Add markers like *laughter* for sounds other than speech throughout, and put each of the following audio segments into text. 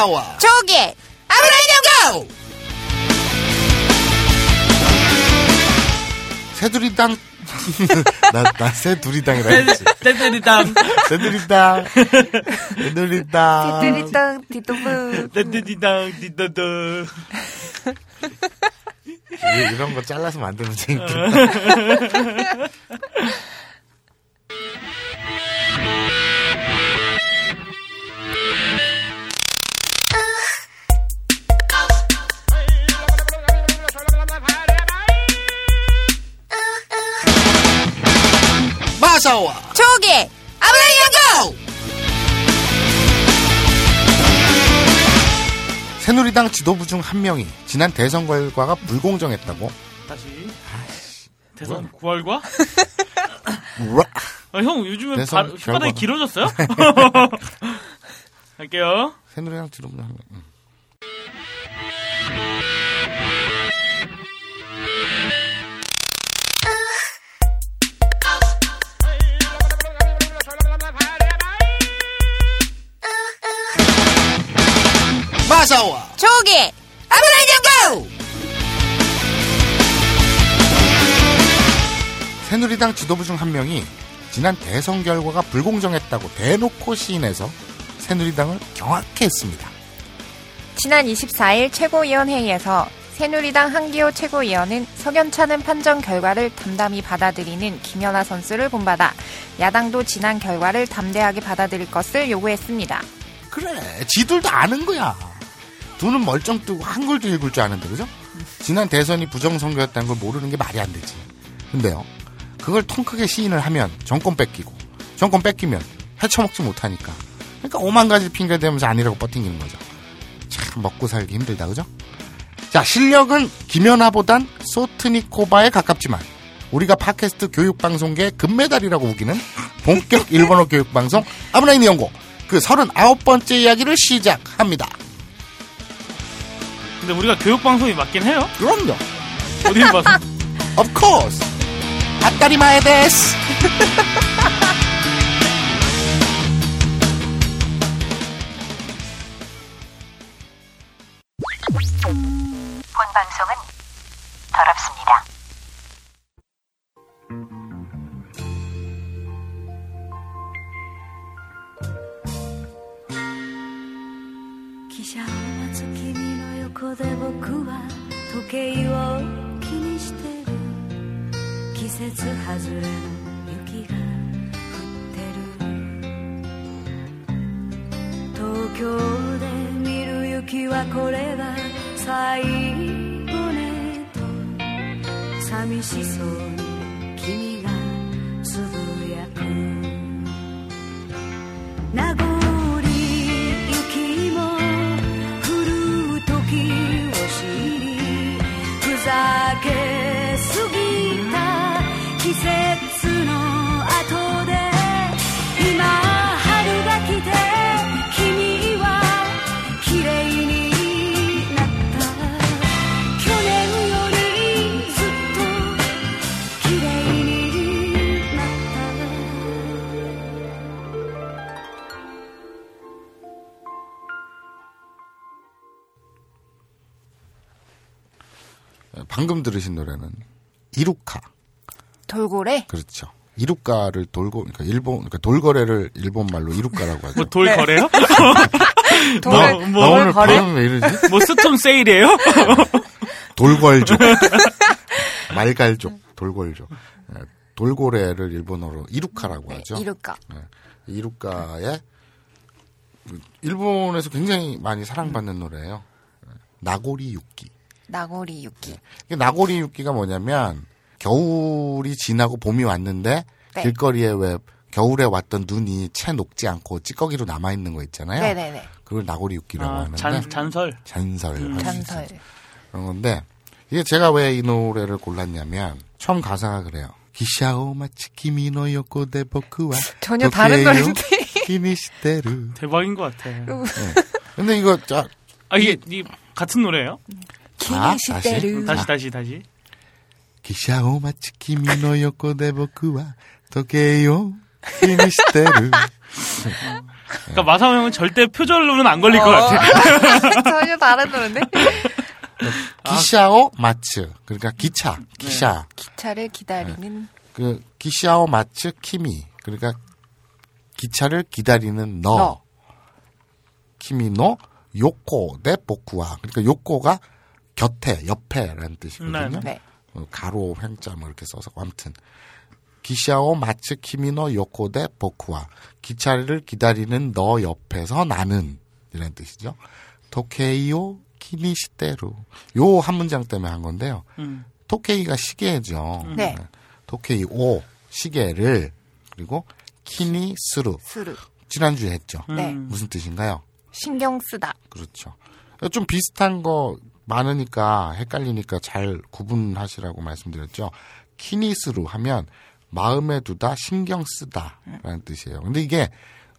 마사와 조기 아브라함 연구 새누리당 *laughs* 나, 나 새누리당이라 했지. 새누리당. 새누리당. 띠띠리땅 띠또부 떼떼리땅, 띠또또. 이- 이런 거 잘라서 만드는 재밌겠다. *laughs* 마사와 조기 아브라함 연구 새누리당 지도부 중 한 명이 지난 대선 결과가 불공정했다고 다시. 대선 9월과? 우와. 아, 형, 요즘에 발, 혓바닥이 결과가. 길어졌어요? *laughs* 할게요. 새누리당 지도부 중한 명. 응. 마사와 조기 아브라함 연구 새누리당 지도부 중 한 명이 지난 대선 결과가 불공정했다고 대놓고 시인해서 새누리당을 경악했습니다. 지난 24일 최고위원회의에서 새누리당 한기호 최고위원은 석연찮은 판정 결과를 담담히 받아들이는 김연아 선수를 본받아 야당도 지난 결과를 담대하게 받아들일 것을 요구했습니다. 그래, 지들도 아는 거야. 두는 멀쩡 뜨고 한글도 읽을 줄 아는데, 그죠? 지난 대선이 부정선거였다는 걸 모르는 게 말이 안 되지. 근데요, 그걸 통 크게 시인을 하면 정권 뺏기고, 정권 뺏기면 헤쳐먹지 못하니까. 그러니까 오만 가지 핑계 대면서 아니라고 버팅기는 거죠. 참 먹고 살기 힘들다, 그죠? 자, 실력은 김연아보단 소트니코바에 가깝지만, 우리가 팟캐스트 교육방송계 금메달이라고 우기는 본격 일본어 교육방송 아브라인 연구 그 39번째 이야기를 시작합니다. 근데 우리가 교육방송이 맞긴 해요? 그럼요. 어디 봐서. *laughs* Of course. 아따리마에 데스. *laughs* 본 방송은 들으신 노래는 이루카. 돌고래 그렇죠. 이루카를 돌고 그러니까 일본 그러니까 돌거래를 일본 말로 이루카라고 하죠. 뭐 *laughs* 돌 거래요? 돌, 뭐, 나 뭐, 오늘 거래? 발음 왜 이러지? 뭐 스톰 세일이에요? *laughs* 돌궐족. *laughs* 말갈족, 돌궐족. 예, 돌고래를 일본어로 이루카라고 하죠. 이루까 예, 이루카의 그 일본에서 굉장히 많이 사랑받는 노래예요. 예, 나고리 육기. 나고리 유기 이게 나고리 육기가 뭐냐면 겨울이 지나고 봄이 왔는데 네. 길거리에 왜 겨울에 왔던 눈이 채 녹지 않고 찌꺼기로 남아 있는 거 있잖아요. 네네네 그걸 나고리 육기라고 아, 하는데 잔, 잔설. 잔설 있어요. 잔설 그런 건데 이게 제가 왜 이 노래를 골랐냐면 처음 가사가 그래요. 기샤오 마치 키미노 요코 데 보쿠와 전혀 다른 노래인데 *laughs* 키니시테르. 대박인 것 같아. 근데 이거 자 아, 이게, 이, 같은 노래예요? 자, 키니시테르 다시, 다시, 다시. 기샤오 마치 키미노 요코데 보쿠와 도케요 키니시테르. 그러니까 마사오 형은 절대 표절로는 안 걸릴 어. 것 같아. *laughs* 전혀 다른 노래인데? 기샤오 마츠 그러니까 기차 기샤 기차를 기다리는 그 汽車を待つ君 그러니까 기차를 기다리는 너, 너. 君の横で僕は 그러니까 横가 곁에 옆에라는 뜻이거든요. 네. 어, 가로 횡자 뭐 이렇게 써서 아무튼 汽車を待つ君の横で僕は 기차를 기다리는 너 옆에서 나는 이라는 뜻이죠. 時計を気にしてる 요 한 문장 때문에 한 건데요. 음. 토케이가 시계죠. 네. 토케이 오 시계를 그리고 気にする する. 지난주에 했죠. 네. 음. 무슨 뜻인가요? 신경 쓰다. 그렇죠. 좀 비슷한 거 많으니까 헷갈리니까 잘 구분하시라고 말씀드렸죠. 気にする 하면 마음에 두다, 신경 쓰다라는 뜻이에요. 근데 이게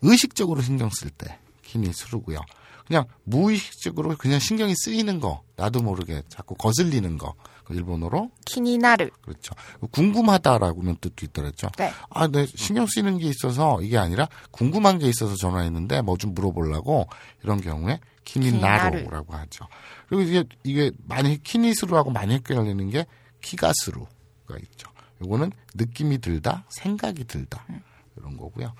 의식적으로 신경 쓸 때 키니스루고요. 그냥 무의식적으로 그냥 신경이 쓰이는 거, 나도 모르게 자꾸 거슬리는 거, 그 일본어로 키니나르. 그렇죠. 궁금하다라고는 뜻도 있더랬죠. 네. 아, 네, 신경 쓰이는 게 있어서 이게 아니라 궁금한 게 있어서 전화했는데 뭐 좀 물어보려고 이런 경우에 키니나루라고 하죠. 그리고 이게 이게 많이 키니스루하고 많이 헷갈리는 게 키가스루가 있죠. 요거는 느낌이 들다, 생각이 들다 이런 거고요.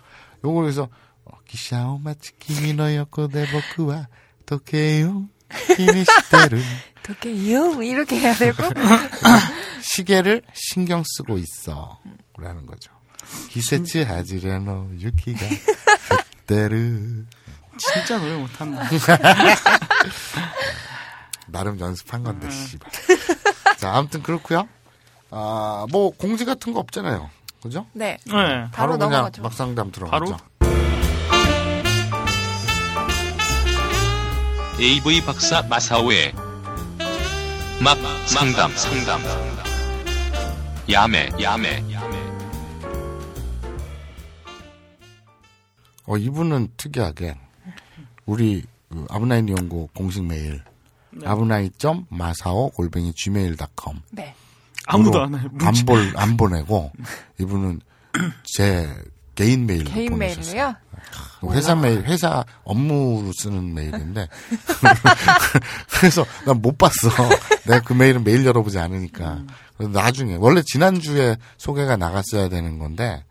요거 그래서 어, 기샤오 마치 키미노 요코 데보쿠와 도케요 키니시테루 도케요 이렇게 해야 되고. *laughs* 시계를 신경 쓰고 있어. 라는 거죠. 기세치 하지레노 유키가 그때를 진짜 노래 못한다. *laughs* 나름 연습한 건데 씨발. 자, 아무튼 그렇고요. 아, 뭐 공지 같은 거 없잖아요. 그죠? 네. 네. 바로 그냥 넘어가죠. 막상담 들어가죠. 바로? AV 박사 마사오의 막 상담 상담 야매 야매 어, 이분은 특이하게 우리 그 아브나인 연구 공식 메일 아브나이 점 마사오 골뱅이 gmail.com 네. 아무도 안. 안, 볼, 안 보내고 이분은 제 개인 메일로 개인 보내셨어요. 메일로요? 회사 메일, 회사 업무로 쓰는 메일인데. *laughs* 그래서 난 못 봤어. 내가 그 메일은 메일 열어보지 않으니까. 그래서 나중에, 원래 지난 주에 소개가 나갔어야 되는 건데,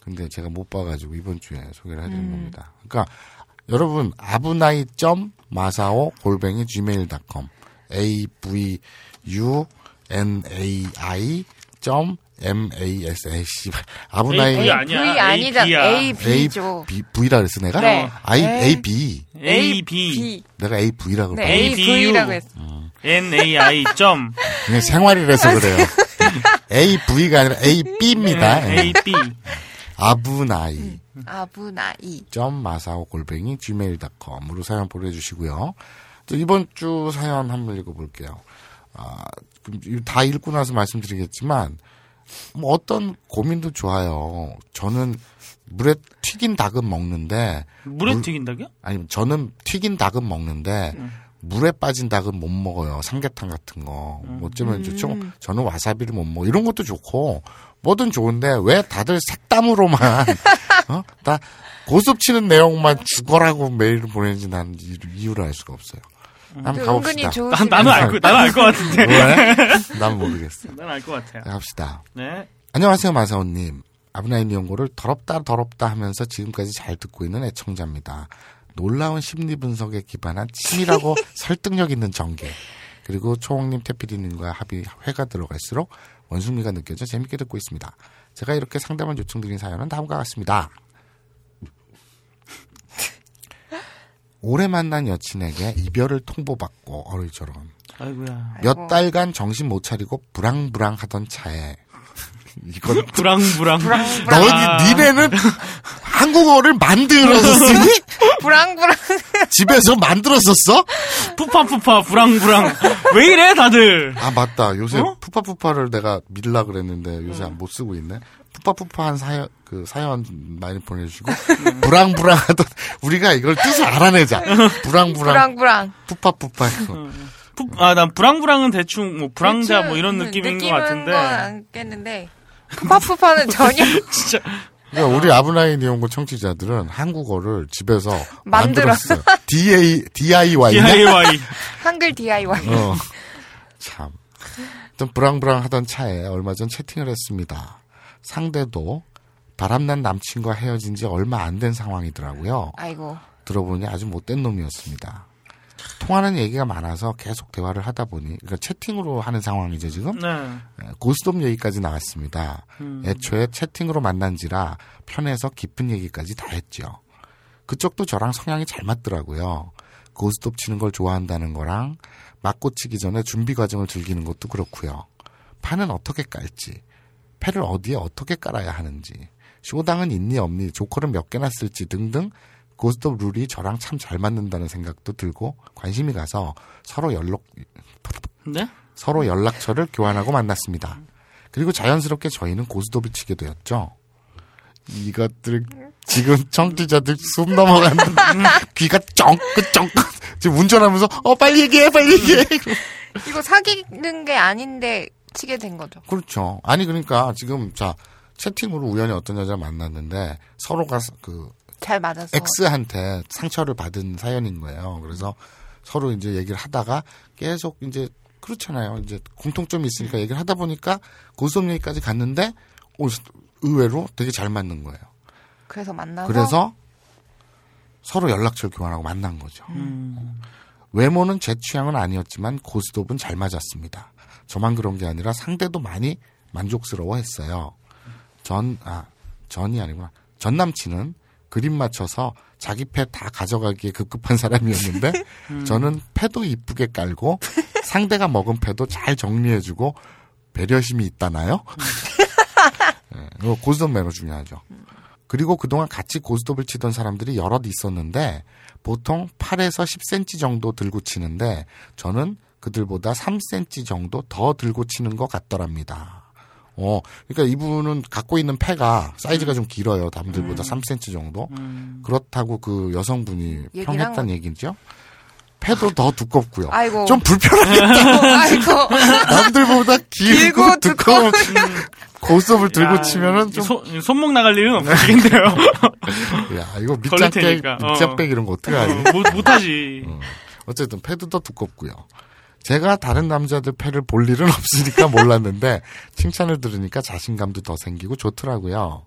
근데 제가 못 봐가지고 이번 주에 소개를 해드린 겁니다. 그러니까 여러분, 아브나이 점 마사오 골뱅이 gmail.com a v u n a i 점 m a s a c 아브나이 A, 아니야. V 아니죠. A, B야. A, A, B죠. B, V라 그랬어, 내가? 네. I, A, A, B. A B 내가 A, V라. 네, A, A, B, V라고 U. 했어. N A I 점 그냥 생활이라서 그래요. *laughs* A, V가 아니라 A, B입니다. 네, A B 아브나이. 아부나이. 점 마사오 골뱅이 gmail.com으로 사연 보내주시고요. 또 이번 주 사연 한번 읽어볼게요. 아, 다 읽고 나서 말씀드리겠지만, 뭐 어떤 고민도 좋아요. 저는 물에 튀긴 닭은 먹는데, 물에 물- 튀긴다고요? 아니 저는 튀긴 닭은 먹는데 물에 빠진 닭은 못 먹어요. 삼계탕 같은 거. 뭐 어쩌면 좋죠. 저는 와사비를 못 먹어. 이런 것도 좋고 뭐든 좋은데 왜 다들 색담으로만 *laughs* 어? 다 고스톱 치는 내용만 죽어라고 메일을 보내는지 난 이- 이유를 알 수가 없어요. 한번 그 가봅시다. 나, 좋으신 나는 알고 나는 알 것 같은데. 왜? *laughs* 난 모르겠어. 나는 알것 같아요. 자, 갑시다. 네. 안녕하세요, 마사오님. 아브나인 연구를 더럽다 더럽다 하면서 지금까지 잘 듣고 있는 애청자입니다. 놀라운 심리 분석에 기반한 치밀하고 *laughs* 설득력 있는 전개. 그리고 초홍님, 태피디님과 합의 회가 들어갈수록 원숭미가 느껴져 재밌게 듣고 있습니다. 제가 이렇게 상담을 요청드린 사연은 다음과 같습니다. *laughs* 오래 만난 여친에게 이별을 통보받고 어리저런 아이고야. 몇. 달간 정신 못 차리고 불황불황 하던 차에 이건 부랑부랑. 너 니네는 한국어를 만들어서 쓰니? 부랑부랑. 집에서 만들었었어? 푸파푸파 부랑부랑. 왜 이래 다들? 아 맞다. 요새 어? 푸파푸파를 내가 밀라 그랬는데 요새 못 쓰고 있네. 푸파푸파한 사연 그 사연 많이 보내주시고 불황불황 하던 우리가 이걸 뜻을 알아내자. 불황불황 부랑부랑. 푸파푸파 이거. 푸- 아, 난 부랑부랑은 대충 뭐 불황자 대충 뭐 이런 느낌인 것 느낌은 같은데. 건 알겠는데. 푸파푸파는 전혀. *laughs* 진짜 그러니까 우리 아브라인 이용고 청취자들은 한국어를 집에서 만들었어. 만들었어요. DA, DIY냐? DIY. *laughs* 한글 DIY. 어. 참. 좀 브랑브랑 하던 차에 얼마 전 채팅을 했습니다. 상대도 바람난 남친과 헤어진 지 얼마 안 된 상황이더라고요. 아이고. 들어보니 아주 못된 놈이었습니다. 통하는 얘기가 많아서 계속 대화를 하다 보니, 그러니까 채팅으로 하는 상황이죠, 지금? 네. 고스톱 얘기까지 나왔습니다. 애초에 채팅으로 만난지라 편해서 깊은 얘기까지 다 했죠. 그쪽도 저랑 성향이 잘 맞더라고요. 고스톱 치는 걸 좋아한다는 거랑 맞고 치기 전에 준비 과정을 즐기는 것도 그렇고요. 판은 어떻게 깔지, 패를 어디에 어떻게 깔아야 하는지, 쇼당은 있니 없니, 조커를 몇 개나 쓸지 등등 고스톱 룰이 저랑 참 잘 맞는다는 생각도 들고 관심이 가서 서로 연락 네? 서로 연락처를 교환하고 만났습니다. 그리고 자연스럽게 저희는 고스톱을 치게 되었죠. 이것들 지금 청취자들 숨 넘어가는 *laughs* 귀가 쫑긋 쫑긋 지금 운전하면서 어 빨리 얘기해 빨리 얘기해 *laughs* 이거 사귀는 게 아닌데 치게 된 거죠. 그렇죠 아니 그러니까 지금 자 채팅으로 우연히 어떤 여자 만났는데 서로가 그 잘 맞아서. X한테 상처를 받은 사연인 거예요. 그래서 서로 이제 얘기를 하다가 계속 이제 그렇잖아요. 이제 공통점이 있으니까 얘기를 하다 보니까 고수업 얘기까지 갔는데 오, 의외로 되게 잘 맞는 거예요. 그래서 만나서. 그래서 서로 연락처를 교환하고 만난 거죠. 외모는 제 취향은 아니었지만 고스톱은 잘 맞았습니다. 저만 그런 게 아니라 상대도 많이 만족스러워 했어요. 전, 아, 전이 아니구나. 전 남친은 그림 맞춰서 자기 패 다 가져가기에 급급한 사람이었는데 *laughs* 저는 패도 이쁘게 깔고 *laughs* 상대가 먹은 패도 잘 정리해주고 배려심이 있다나요? *laughs* 네, 고스톱 매너 중요하죠. 그리고 그동안 같이 고스톱을 치던 사람들이 여럿 있었는데 보통 8에서 10cm 정도 들고 치는데 저는 그들보다 3cm 정도 더 들고 치는 것 같더랍니다. 어, 그러니까 이분은 갖고 있는 패가 사이즈가 좀 길어요. 남들보다 3cm 정도. 그렇다고 그 여성분이 평했다는 한 얘기죠. 패도 더 두껍고요. 아이고. 좀 불편하게 아이고. *laughs* 남들보다 길고, 길고 두꺼운 고스톱을 들고 야, 치면은 좀 손, 손목 나갈 일은 없겠는데요. *laughs* 야, 이거 밑장백. 어. 밑장백 이런 거 어떻게 하니? 못, 못하지. 어쨌든 패도 더 두껍고요. 제가 다른 남자들 패를 볼 일은 *laughs* 없으니까 몰랐는데 칭찬을 들으니까 자신감도 더 생기고 좋더라고요.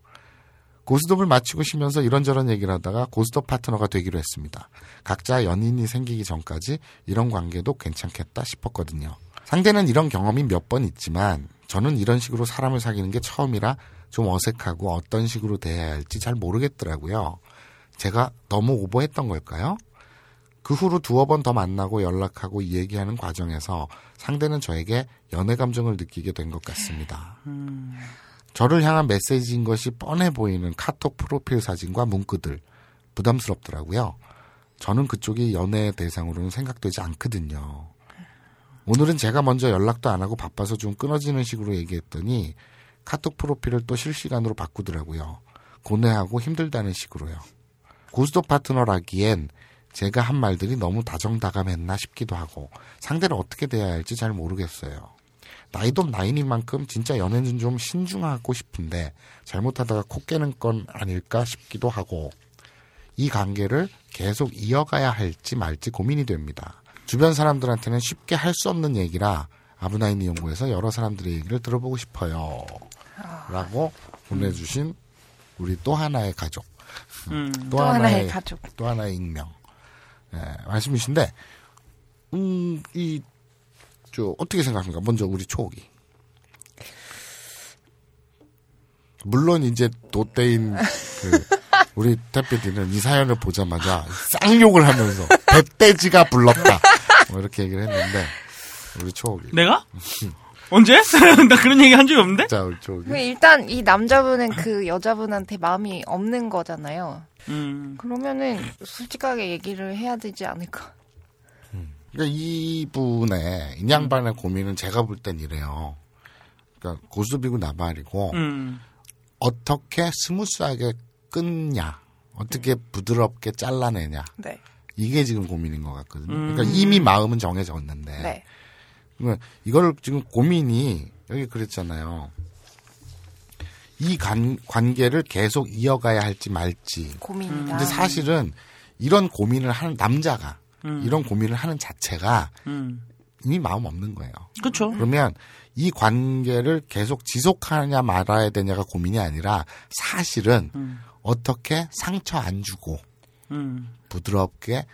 고스톱을 마치고 쉬면서 이런저런 얘기를 하다가 고스톱 파트너가 되기로 했습니다. 각자 연인이 생기기 전까지 이런 관계도 괜찮겠다 싶었거든요. 상대는 이런 경험이 몇 번 있지만 저는 이런 식으로 사람을 사귀는 게 처음이라 좀 어색하고 어떤 식으로 대해야 할지 잘 모르겠더라고요. 제가 너무 오버했던 걸까요? 그 후로 두어 번 더 만나고 연락하고 얘기하는 과정에서 상대는 저에게 연애 감정을 느끼게 된 것 같습니다. 저를 향한 메시지인 것이 뻔해 보이는 카톡 프로필 사진과 문구들 부담스럽더라고요. 저는 그쪽이 연애 대상으로는 생각되지 않거든요. 오늘은 제가 먼저 연락도 안 하고 바빠서 좀 끊어지는 식으로 얘기했더니 카톡 프로필을 또 실시간으로 바꾸더라고요. 고뇌하고 힘들다는 식으로요. 고스톱 파트너라기엔 제가 한 말들이 너무 다정다감했나 싶기도 하고 상대를 어떻게 대해야 할지 잘 모르겠어요. 나이도 나이인 만큼 진짜 연애는 좀 신중하고 싶은데 잘못하다가 코 깨는 건 아닐까 싶기도 하고 이 관계를 계속 이어가야 할지 말지 고민이 됩니다. 주변 사람들한테는 쉽게 할 수 없는 얘기라 아브나인 이용고에서 여러 사람들의 얘기를 들어보고 싶어요. 라고 보내주신 우리 또 하나의 가족. 음. 또 하나의 가족. 또 하나의 익명. 예, 말씀이신데, 음, 이, 저, 어떻게 생각합니까? 먼저 우리 초옥이. 물론 이제 도떼인 그, *laughs* 우리 태피디는 이 사연을 보자마자 쌍욕을 하면서 배떼지가 불렀다. 뭐 이렇게 얘기를 했는데, 우리 초옥이. 내가? *laughs* 언제? *laughs* 나 그런 얘기 한 적이 없는데? 자, 우리 초옥이. 그 일단 이 남자분은 그 여자분한테 마음이 없는 거잖아요. 음. 그러면은 솔직하게 얘기를 해야 되지 않을까. 그러니까 이분의 이 양반의 고민은 제가 볼 땐 이래요. 그러니까 고수비고 나발이고 음. 어떻게 smooth하게 끊냐, 어떻게 부드럽게 잘라내냐 네. 이게 지금 고민인 것 같거든요. 음. 그러니까 이미 마음은 정해졌는데 네. 그러니까 이걸 지금 고민이 여기 그랬잖아요. 이 관, 관계를 계속 이어가야 할지 말지. 고민이다. 근데 사실은 이런 고민을 하는 남자가 음. 이런 고민을 하는 자체가 음. 이미 마음 없는 거예요. 그쵸. 그러면 이 관계를 계속 지속하느냐 말아야 되냐가 고민이 아니라 사실은 음. 어떻게 상처 안 주고 음. 부드럽게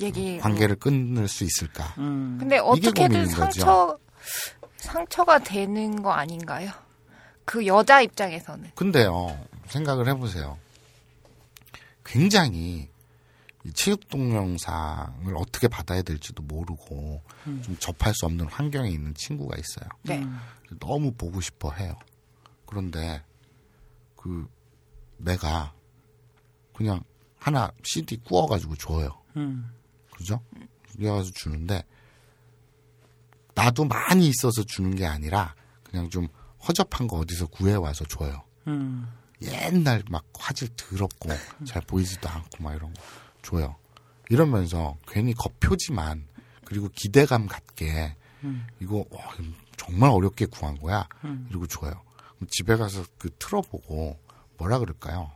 얘기. 관계를 끊을 수 있을까? 음. 근데 어떻게든 고민인 거죠. 상처 상처가 되는 거 아닌가요? 그 여자 입장에서는. 근데요, 생각을 해보세요. 굉장히 이 체육 동영상을 어떻게 받아야 될지도 모르고 좀 접할 수 없는 환경에 있는 친구가 있어요. 네. 음. 너무 보고 싶어 해요. 그런데 그 내가 그냥 하나 CD 구워가지고 줘요. 음. 그죠? 구워가지고 주는데 나도 많이 있어서 주는 게 아니라 그냥 좀 허접한 거 어디서 구해와서 줘요. 음. 옛날 막 화질 더럽고 잘 보이지도 않고 막 이런 거 줘요. 이러면서 괜히 겉표지만 그리고 기대감 갖게 이거 와, 정말 어렵게 구한 거야. 이러고 줘요. 그럼 집에 가서 그 틀어보고 뭐라 그럴까요?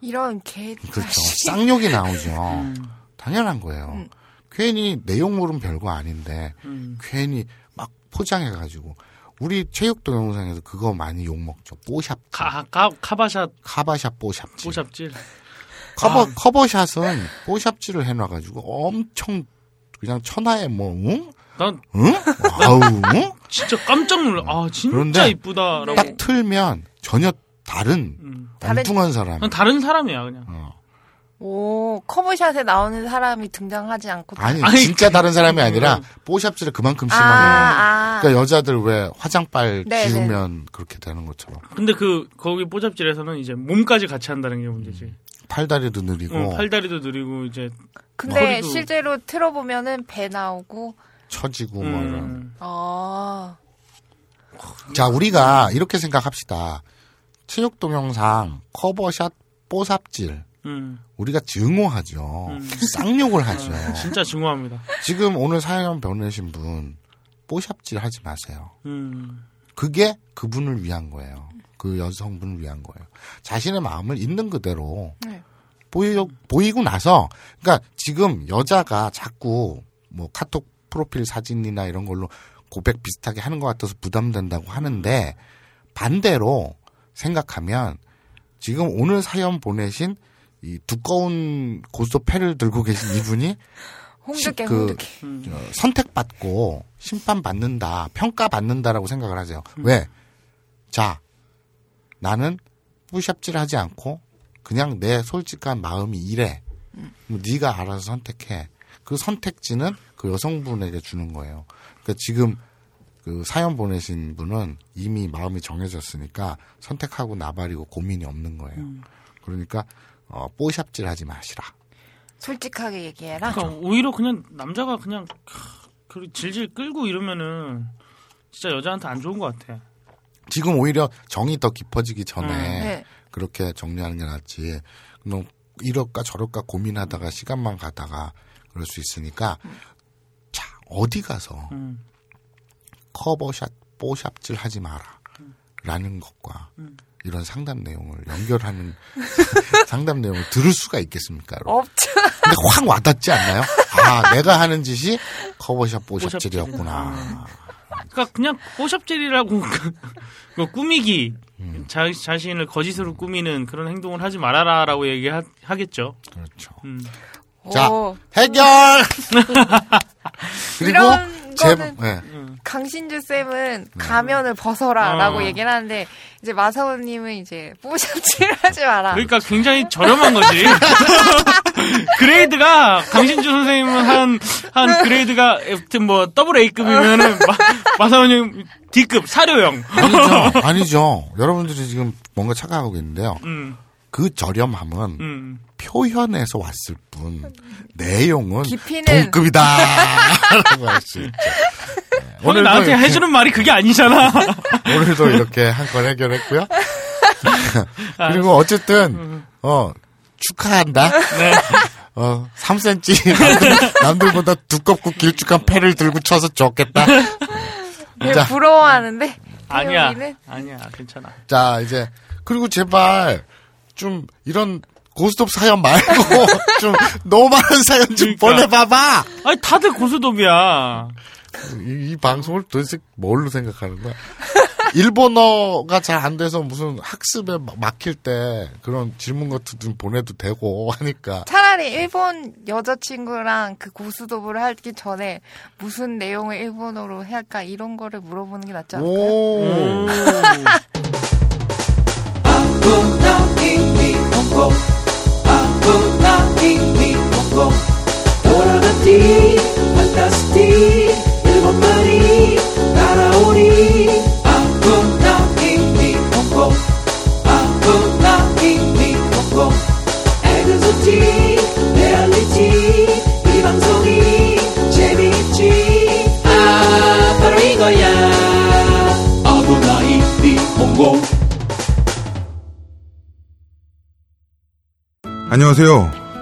이런 개 그렇죠. *laughs* 쌍욕이 나오죠. 당연한 거예요. 괜히 내용물은 별거 아닌데 음. 괜히 막 포장해가지고 우리 체육 동영상에서 그거 많이 욕 먹죠. 뽀샵, 카, 카, 카바샷, 카바샵 뽀샵질. 뽀샵질. 커버 커버샷은 뽀샵질을 해놔가지고 엄청 그냥 천하에 뭐 응? 난 응? wow 응? *laughs* 진짜 깜짝 놀라. 아, 진짜 이쁘다라고. 딱 틀면 전혀 다른 음. 엉뚱한 사람. 난 다른 사람이야, 그냥. 어. 오 cover shot에 나오는 사람이 등장하지 않고 아니, 아니, 진짜 다른 사람이 아니라 음. 뽀샵질을 그만큼 아, 심하게. 아. 그러니까 여자들 왜 화장빨 네, 지우면 그렇게 되는 것처럼 근데 그, 거기 뽀샵질에서는 이제 몸까지 같이 한다는 게 문제지. 팔다리도 느리고 응, 팔다리도 느리고, 이제. 근데 허리도- 실제로 틀어보면은 배 나오고 처지고 뭐 이런. 음. 아 자, 우리가 이렇게 생각합시다. 체육 동영상 커버샷 뽀삽질 음. 우리가 증오하죠. 음. 쌍욕을 하죠. 진짜 증오합니다. 지금 오늘 사연 보내신 분 뽀샵질 하지 마세요. 음. 그게 그분을 위한 거예요. 그 여성분을 위한 거예요. 자신의 마음을 있는 그대로 네. 보이, 보이고 나서, 그러니까 지금 여자가 자꾸 뭐 카톡 프로필 사진이나 이런 걸로 고백 비슷하게 하는 것 같아서 부담된다고 하는데 반대로 생각하면 지금 오늘 사연 보내신 이 두꺼운 고스톱 패를 들고 계신 이분이 *laughs* 홍두깨 그- 홍두깨 어, 선택받고 심판받는다, 평가받는다라고 생각을 하세요. 왜? 자, 나는 뿌샵질 하지 않고 그냥 내 솔직한 마음이 이래. 뭐 네가 알아서 선택해. 그 선택지는 그 여성분에게 주는 거예요. 그러니까 지금 그 사연 보내신 분은 이미 마음이 정해졌으니까 선택하고 나발이고 고민이 없는 거예요. 그러니까 어, 뽀샵질 하지 마시라. 솔직하게 얘기해라. 그러니까 오히려 그냥 남자가 그냥 그 질질 끌고 이러면은 진짜 여자한테 안 좋은 것 같아. 지금 오히려 정이 더 깊어지기 전에 네. 그렇게 정리하는 게 낫지. 너 이럴까 저럴까 고민하다가 시간만 가다가 그럴 수 있으니까 자 어디 가서 음. 커버샷 뽀샵질 하지 마라 라는 것과 이런 상담 내용을 연결하는 *laughs* 상담 내용을 들을 수가 있겠습니까? 여러분? 없죠. 근데 확 와닿지 않나요? 아 내가 하는 짓이 커버샷 뽀샵질이었구나. 그러니까 그냥 뽀샵질이라고 그, *laughs* 그 꾸미기 음. 자, 자신을 거짓으로 꾸미는 그런 행동을 하지 말아라라고 얘기하겠죠. 그렇죠. 음. 자 오. 해결. *laughs* 그리고 이런 제 거는 네. 강신주 쌤은 가면을 벗어라라고 어. 얘기를 하는데 이제 마사오님은 이제 뽀샵질 *laughs* 하지 마라. 그러니까 굉장히 저렴한 거지. *laughs* grade가 강신주 선생님은 한, 한 grade가 뭐 더블 A급이면은 마사원 형 D급 사료형. 아니죠. 아니죠. 여러분들이 지금 뭔가 착각하고 있는데요. 음, 그 저렴함은 음. 표현에서 왔을 뿐 내용은 깊이는- 동급이다. 라고 할 수 있죠. 네. 오늘 나한테 이렇게, 해주는 말이 그게 아니잖아. *laughs* 오늘도 이렇게 한 건 해결했고요. *laughs* 그리고 어쨌든 어 축하한다. 네. 어 3cm 남들, 남들보다 두껍고 길쭉한 패를 들고 쳐서 좋겠다. 자. 부러워하는데 아니야. 아니야. 괜찮아. 자 이제 그리고 제발 좀 이런 고스톱 사연 말고 *laughs* 좀 너무 많은 사연 좀 그러니까. 보내봐봐. 아니 다들 고수톱이야. 이, 이 방송을 도대체 뭘로 생각하는 거야? 일본어가 잘 안 돼서 무슨 학습에 막- 막힐 때 그런 질문 같은 좀 보내도 되고 하니까 차라리 일본 여자친구랑 그 고수도부를 하기 전에 무슨 내용을 일본어로 해야 할까 이런 거를 물어보는 게 낫지 않을까요? 오 *laughs* 돌아갔디 판타스티 일본말이 따라오니 아구나 히히 홍콩 아구나 히히 홍콩 에그소티 레알리티 이 방송이 재미있지. 아 바로 이거야. 아구나 히히 홍콩 안녕하세요.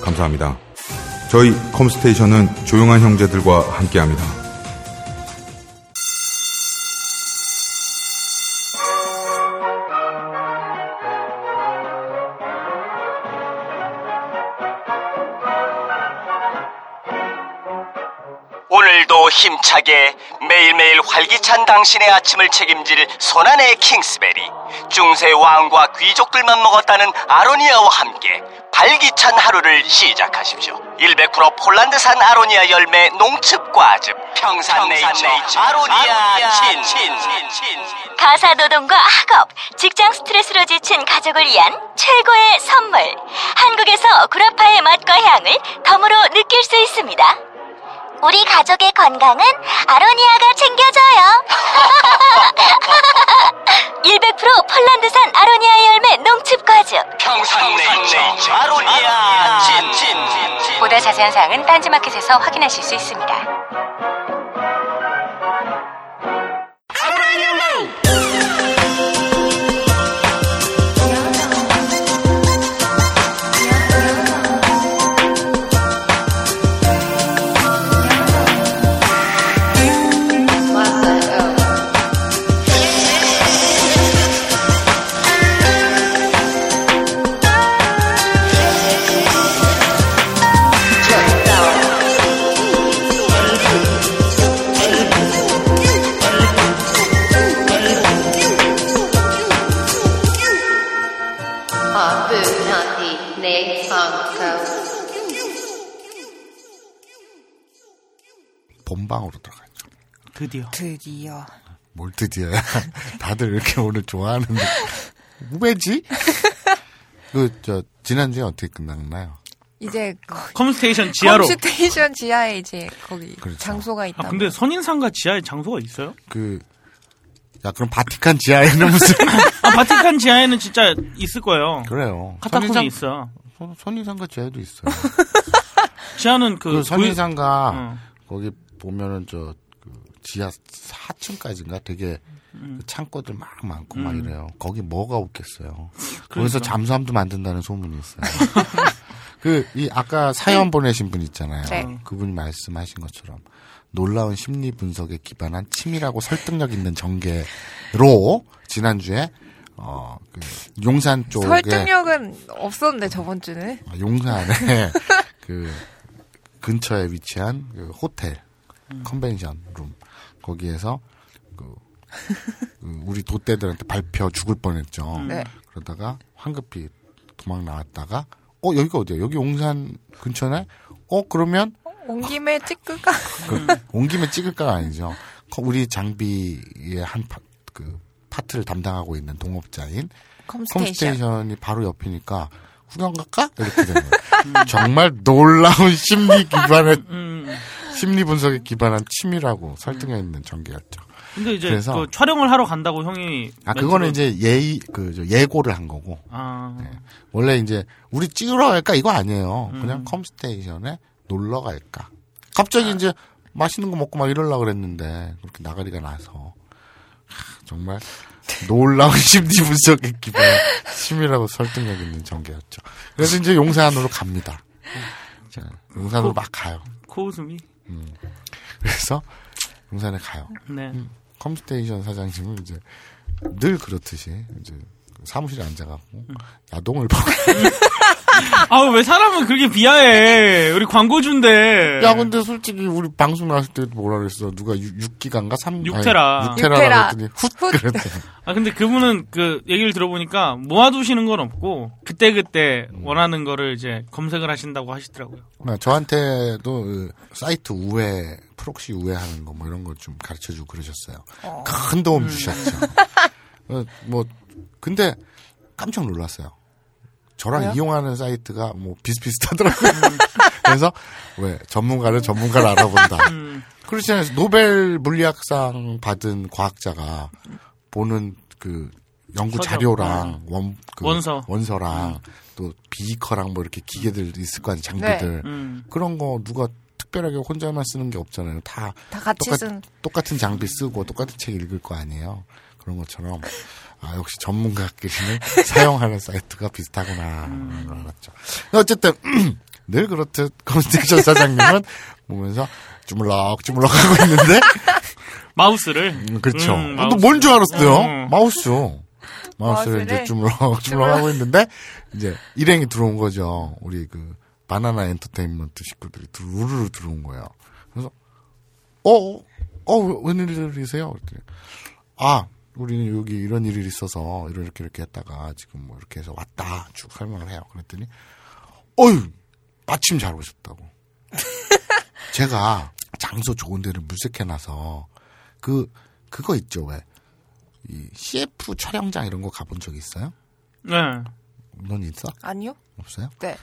감사합니다. 저희 컴스테이션은 조용한 형제들과 함께합니다. 오늘도 힘차게 매일매일 활기찬 당신의 아침을 책임질 손안의 킹스베리 중세 왕과 귀족들만 먹었다는 아로니아와 함께 발기찬 하루를 시작하십시오 100% 폴란드산 아로니아 열매 농축과즙 평산네이처 아로니아 친 가사 노동과 학업, 직장 스트레스로 지친 가족을 위한 최고의 선물. 한국에서 구라파의 맛과 향을 덤으로 느낄 수 있습니다. 우리 가족의 건강은 아로니아가 챙겨줘요. *laughs* 100% 폴란드산 아로니아 열매 농축과즙. 평산네이처 아로니아 친 보다 자세한 사항은 딴지마켓에서 확인하실 수 있습니다. 본방으로 들어가죠. 드디어. 드디어. 뭘 드디어야. *laughs* 다들 이렇게 오늘 좋아하는데. 왜지? *laughs* 그, 저, 지난주에 어떻게 끝났나요? 이제 거- 컴스테이션 지하로. 컴스테이션 지하에 이제 거기 그렇죠. 장소가 있다. 아, 근데 선인상가 지하에 장소가 있어요? 그, 야, 그럼 바티칸 지하에는 무슨. *laughs* 아, 바티칸 지하에는 진짜 있을 거예요. 그래요. 카타콤이 선인상- 있어. 선- 선인상가 지하에도 있어요. 지하는 그, 그 선인상가, 어. 거기 보면은 저, 그 지하 4층까지인가 되게 그 창고들 막 많고 막 음. 이래요. 거기 뭐가 없겠어요. 거기서 그러니까. 잠수함도 만든다는 소문이 있어요. *laughs* 그, 이, 아까 사연 보내신 분 있잖아요. 네. 그분이 말씀하신 것처럼 놀라운 심리 분석에 기반한 치밀하고 설득력 있는 전개로 지난주에 어, 그 용산 쪽에 설득력은 없었는데 저번 주는 아, 용산에 *laughs* 그 근처에 위치한 그 호텔 컨벤션 룸 거기에서 그, 그 우리 도떼들한테 발표 죽을 뻔했죠. 네. 그러다가 황급히 도망 나왔다가 어 여기가 어디야? 여기 옹산 근처네. 어 그러면 온 김에 찍을까? 그, 온 김에 찍을까가 아니죠. 거- 우리 장비의 한 파, 그 파트를 담당하고 있는 동업자인 컴스테이션. 컴스테이션이 바로 옆이니까 구경 갈까? 이렇게 된 거예요. 정말 놀라운 *laughs* 심리 기반의 음. 심리 분석에 기반한 치밀하고 설득력 있는 전개였죠. 근데 이제 그래서- 그 촬영을 하러 간다고 형이 아 그거는 이제 예의 그저 예고를 한 거고 아, 원래 이제 우리 찍으러 갈까 이거 아니에요. 음. 그냥 컴스테이션에 놀러 갈까. 갑자기 이제 맛있는 거 먹고 막 이러려고 그랬는데 그렇게 나가리가 나서 하, 정말 놀라운 *laughs* 심리 분석의 기반 치밀하고 설득력 있는 전개였죠. 그래서 이제 용산으로 갑니다. 자, 용산으로 막 가요. 코웃음이. 그래서 용산에 가요. 네. 컴스테이션 사장님은 이제 늘 그렇듯이 이제 사무실에 앉아갖고 야동을 *laughs* 보고 아우 왜 사람은 그렇게 비하해? 우리 광고주인데. 야 근데 솔직히 우리 방송 나왔을 때 뭐라 그랬어 누가 6기가인가 3 육테라. 6테라 육테라. 그랬더니 훗 그랬더니 아 근데 그분은 그 얘기를 들어보니까 모아두시는 건 없고 그때 그때 원하는 거를 이제 검색을 하신다고 하시더라고요. 나 저한테도 그 사이트 우회 proxy 우회하는 거 뭐 이런 거좀 가르쳐주고 그러셨어요 큰 도움 주셨죠 어, *laughs* 뭐 근데 깜짝 놀랐어요 저랑 왜요? 이용하는 사이트가 뭐 비슷비슷하더라고요 *laughs* 그래서 왜 전문가는 전문가를 알아본다 음. 그렇잖아요 노벨 물리학상 받은 과학자가 보는 그 연구. 자료랑 원, 그 원서. 원서랑 또 비커랑 뭐 이렇게 기계들 있을 거 아니에요 장비들 음. 그런 거 누가 특별하게 혼자만 쓰는 게 없잖아요 다다 같이 똑같, 쓴. 똑같은 장비 쓰고 똑같은 책 읽을 거 아니에요 그런 것처럼 아 역시 전문가끼리는 *laughs* 사용하는 사이트가 비슷하구나 알았죠 어쨌든 *clears throat* 늘 그렇듯 컴스테이션 사장님은 보면서 주물럭 주물럭 하고 있는데 *laughs* 마우스를. 음, 그렇죠. 음, 또뭔줄 알았어요? 음. 마우스. 마우스를 이제 주물럭 주물럭 하고 있는데 이제 일행이 들어온 거죠. 우리 그 바나나 엔터테인먼트 식구들이 들- 우르르 들어온 거예요. 그래서 어, 어, 웬일이세요? 그랬더니, 아, 우리는 여기 이런 일이 있어서 이렇게 이렇게 했다가 지금 뭐 이렇게 해서 왔다 쭉 설명을 해요. 그랬더니 어유 마침 잘 오셨다고. *laughs* 제가 장소 좋은 데를 물색해놔서 그 그거 있죠 왜? 이 CF 촬영장 이런 거 가본 적 있어요? 네. 넌 있어? 아니요? 없어요? 네.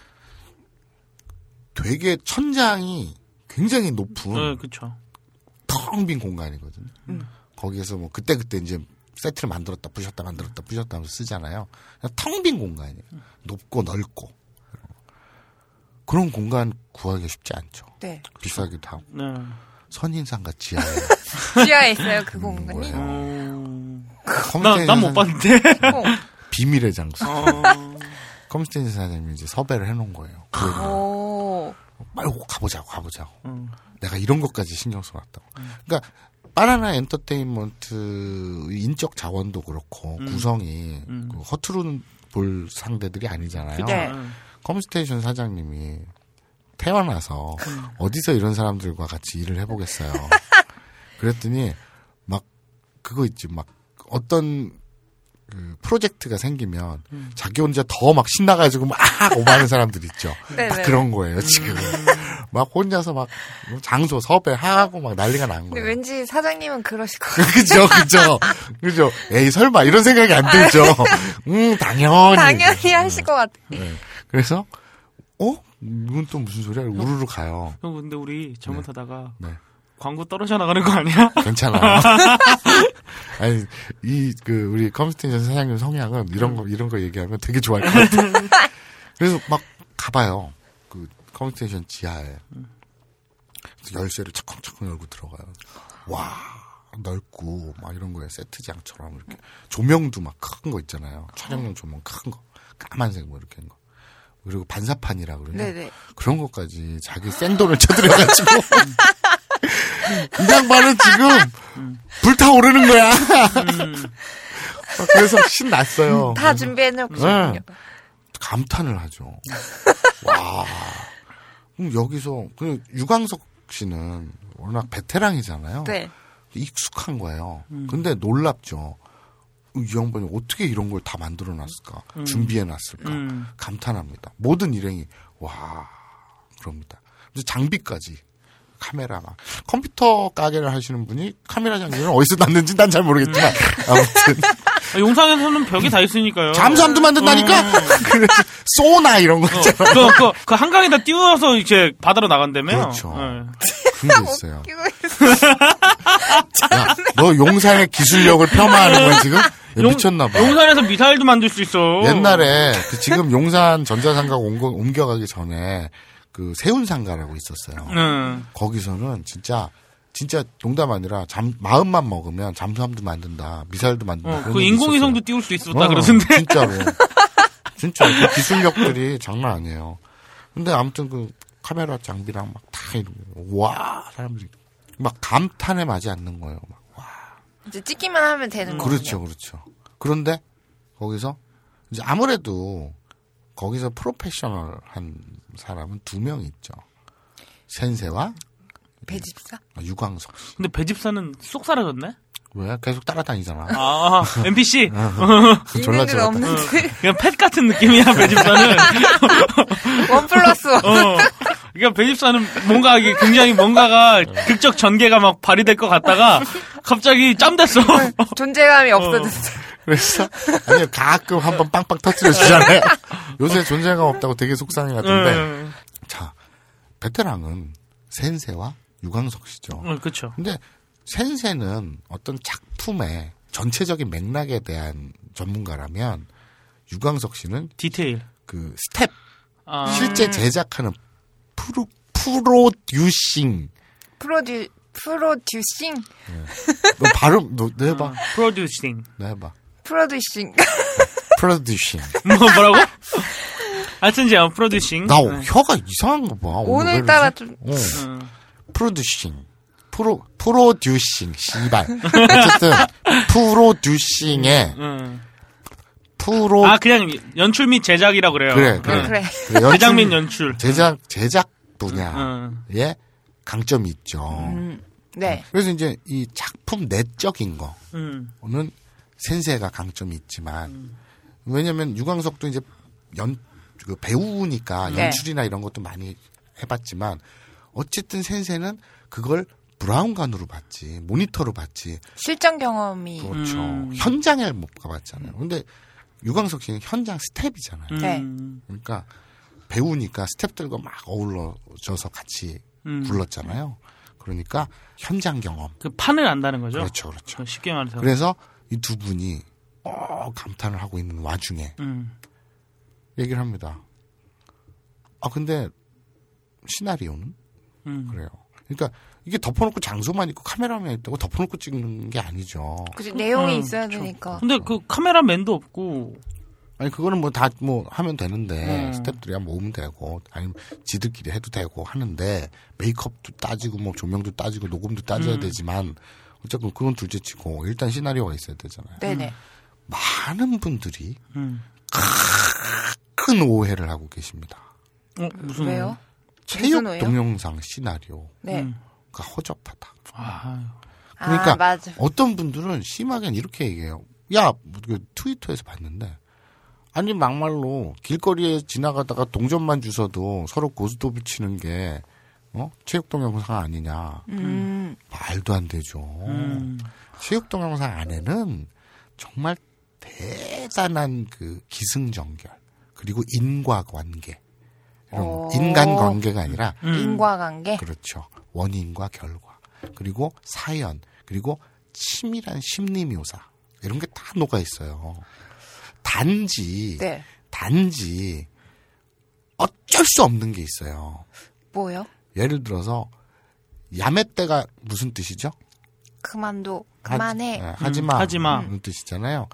되게 천장이 굉장히 높은 네, 그쵸. 텅빈 공간이거든요. 음. 거기에서 뭐 그때 그때 이제 세트를 만들었다 부셨다 만들었다 부셨다 하면서 쓰잖아요. 텅 빈 공간이에요. 높고 넓고 그런 공간 구하기가 쉽지 않죠. 네. 비싸기도 하고 네. 선인상가 지하에 *laughs* 지하에 있어요, 그 공간이. 음. 컴스테이션 난못 봤는데. 어. 비밀의 장소. 어. 컴스테이션 사장님이 이제 섭외를 해놓은 거예요. 그. 아이고 가보자고 가보자고. 음. 내가 이런 것까지 신경 써놨다고. 그러니까 바나나 엔터테인먼트 인적 자원도 그렇고 음. 구성이 음. 그 허투루 볼 상대들이 아니잖아요. 네. 컴스테이션 사장님이 태어나서 어디서 이런 사람들과 같이 일을 해보겠어요. *laughs* 그랬더니 막 그거 있지 막 어떤 그 프로젝트가 생기면 자기 혼자 더 막 신나가지고 막 오버하는 사람들 있죠. 네네. 딱 그런 거예요 지금. 막 혼자서 막 장소 섭외하고 막 난리가 난 거예요. 왠지 사장님은 그러실 것 *laughs* 같아요. 그죠, 그죠, 그죠. 에이 설마 이런 생각이 안 들죠. *laughs* 음 당연히. 당연히 하실 것 같아요. 네. 그래서 어 이건 또 무슨 소리야? 우르르 가요. 형 근데 우리 잘못하다가 네. 광고 떨어져 나가는 거 아니야? *laughs* 괜찮아. 아니 이 그 우리 컴스테이션 사장님 성향은 이런 거 이런 거 얘기하면 되게 좋아할 것 같아. 그래서 막 가봐요. 그 컴스테이션 지하에 열쇠를 차컹차컹 열고 들어가요. 와 넓고 막 이런 거에 세트장처럼 이렇게 조명도 막 큰 거 있잖아요. 촬영용 조명 큰 거, 까만색 뭐 이렇게 한 거. 그리고 반사판이라 그러냐. 네네. 그런 것까지 자기 센돈을 쳐들여가지고 *laughs* 이 양반은 지금 불타오르는 거야. *laughs* 그래서 신났어요. 다 준비해놓으셨군요. 네. 감탄을 하죠. *laughs* 와. 그럼 여기서 그 유광석 씨는 워낙 베테랑이잖아요. 네. 익숙한 거예요. 근데 놀랍죠. 이 양반이 어떻게 이런 걸 다 만들어 놨을까? 음. 준비해 놨을까? 음. 감탄합니다. 모든 일행이 와 그럽니다. 이제 장비까지 카메라 막 컴퓨터 가게를 하시는 분이 카메라 장비는 어디서 났는지 난 잘 모르겠지만 아무튼 아, 용산에서는 벽이 다 있으니까요. 잠수함도 만든다니까. 어. *laughs* 그래서 소나 이런 거 있잖아. 그, 그, 그 한강에다 띄워서 이제 바다로 나간다며요. 그렇죠. 예. 그런 게 있어요. 야, 너 용산의 기술력을 폄하하는 거야 지금? 야, 용- 미쳤나 봐. 용산에서 미사일도 만들 수 있어. 옛날에 그 지금 용산 전자상가 옮겨, 옮겨가기 전에 그 세운상가라고 있었어요. 응. 거기서는 진짜 진짜 농담 아니라 잠 마음만 먹으면 잠수함도 만든다, 미사일도 만든다. 어, 그 인공위성도. 띄울 수 있었다 어, 그러던데. 진짜로. *laughs* 진짜 그 기술력들이 장난 아니에요. 근데 아무튼 그 카메라 장비랑 막 다 이러고 와 사람들이 막 감탄에 맞지 않는 거예요. 막. 이제 찍기만 하면 되는 거죠. 그렇죠, 그렇죠. 그런데 거기서 이제 아무래도 거기서 프로페셔널한 사람은 두 명 있죠. 센세와 배집사? 유광석 씨. 근데 배집사는 쏙 사라졌네? 왜 계속 따라다니잖아. 아, NPC? 졸라 줄 졸라. 없는데. 그냥 펫 같은 느낌이야, 배집사는. *laughs* 원 플러스 원. 어. 그러니까 배집사는 뭔가 이게 굉장히 뭔가가 극적 전개가 막 발휘될 것 같다가 갑자기 짬 됐어. 존재감이 없어졌어. 그래서 *laughs* 아니 가끔 한 번 빵빵 터뜨려 주잖아요. *laughs* 요새 존재감 없다고 되게 속상해 같은데. 음. 자, 베테랑은 先生와 유광석 씨죠. 어, 그쵸. 근데 先生는 어떤 작품의 전체적인 맥락에 대한 전문가라면 유광석 씨는 디테일. 그 스텝 아. 실제 제작하는 프로 프로듀싱 프로듀, 프로듀싱? 너 발음 너, 너 해봐 producing. 너 해봐 producing. *laughs* producing 뭐, 뭐라고? 하여튼 이제 producing. 나 네. 혀가 이상한 거 봐. 오늘 오늘따라? 좀- 어. 음. producing. pro, producing. 씨발. 어쨌든, producing의 음. 프로. 아, 그냥 연출 및 제작이라 그래요. 그래, 그래. 음. 그래. 그래, 연출- 제작 및 연출. 제작, 제작 분야의 음. 강점이 있죠. 음, 네. 그래서 이제 이 작품 내적인 음. 거는 센세가 강점이 있지만, 왜냐면 유광석도 이제 연, 그 배우니까 네. 연출이나 이런 것도 많이 해봤지만, 어쨌든 센세는 그걸 브라운관으로 봤지, 모니터로 봤지, 실전 경험이. 그렇죠. 음. 현장에 못 가봤잖아요. 근데 유광석 씨는 현장 스텝이잖아요. 네. 음. 그러니까 배우니까 스텝들과 막 어울러져서 같이 음. 불렀잖아요. 그러니까 현장 경험. 그 판을 안다는 거죠? 그렇죠, 그렇죠. 쉽게 말해서. 그래서 이 두 분이 어, 감탄을 하고 있는 와중에 음. 얘기를 합니다. 아 근데 시나리오는 음. 그래요. 그러니까 이게 덮어놓고 장소만 있고 카메라만 있다고 덮어놓고 찍는 게 아니죠. 그치, 내용이 음, 있어야 되니까. 근데 그 카메라맨도 없고. 아니 그거는 뭐 다뭐 하면 되는데 음. 스태프들이야 모으면 되고 아니면 지들끼리 해도 되고 하는데 메이크업도 따지고 뭐 조명도 따지고 녹음도 따져야 음. 되지만 어쨌든 그건 둘째치고 일단 시나리오가 있어야 되잖아요. 네네. 많은 분들이 음. 큰 오해를 하고 계십니다. 어, 무슨. 왜요? 체육 무슨? 동영상 시나리오가 네. 음. 허접하다. 아, 그러니까 아, 맞아. 어떤 분들은 심하게 이렇게 얘기해요. 야, 그 트위터에서 봤는데 아니 막말로 길거리에 지나가다가 동전만 주서도 서로 고스톱을 치는 게 어? 체육 동영상 아니냐? 음. 말도 안 되죠. 음. 체육 동영상 안에는 정말 대단한 그 기승전결 그리고 인과 관계 이런 오. 인간 관계가 아니라 음. 인과 관계? 그렇죠. 원인과 결과. 그리고 사연. 그리고 치밀한 심리 묘사. 이런 게 다 녹아 있어요. 단지, 네. 단지, 어쩔 수 없는 게 있어요. 뭐요? 예를 들어서, 야매때가 무슨 뜻이죠? 그만둬. 그만해. 하, 하지 마. 음, 하지 마. 이런 뜻이잖아요.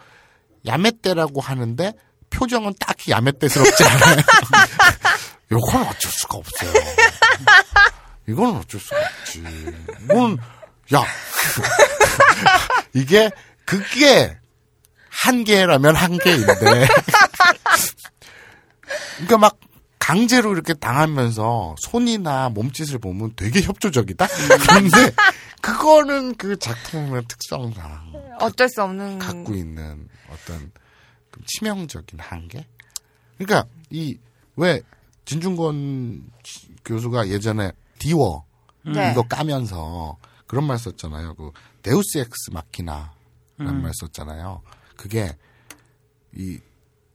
야매때라고 하는데, 표정은 딱히 야매때스럽지 않아요. *laughs* 이건 어쩔 수가 없어요. 이건 어쩔 수가 없지. 이건, 야. *laughs* 이게, 그게 한계라면 한계인데. *laughs* 그러니까 막, 강제로 이렇게 당하면서 손이나 몸짓을 보면 되게 협조적이다. 그런데 그거는 그 작품의 특성상 어쩔 수 없는 갖고 있는 어떤 그 치명적인 한계. 그러니까 이 왜 진중권 교수가 예전에 디워 네. 이거 까면서 그런 말 썼잖아요. 그 deus ex machina라는 음. 말 썼잖아요. 그게 이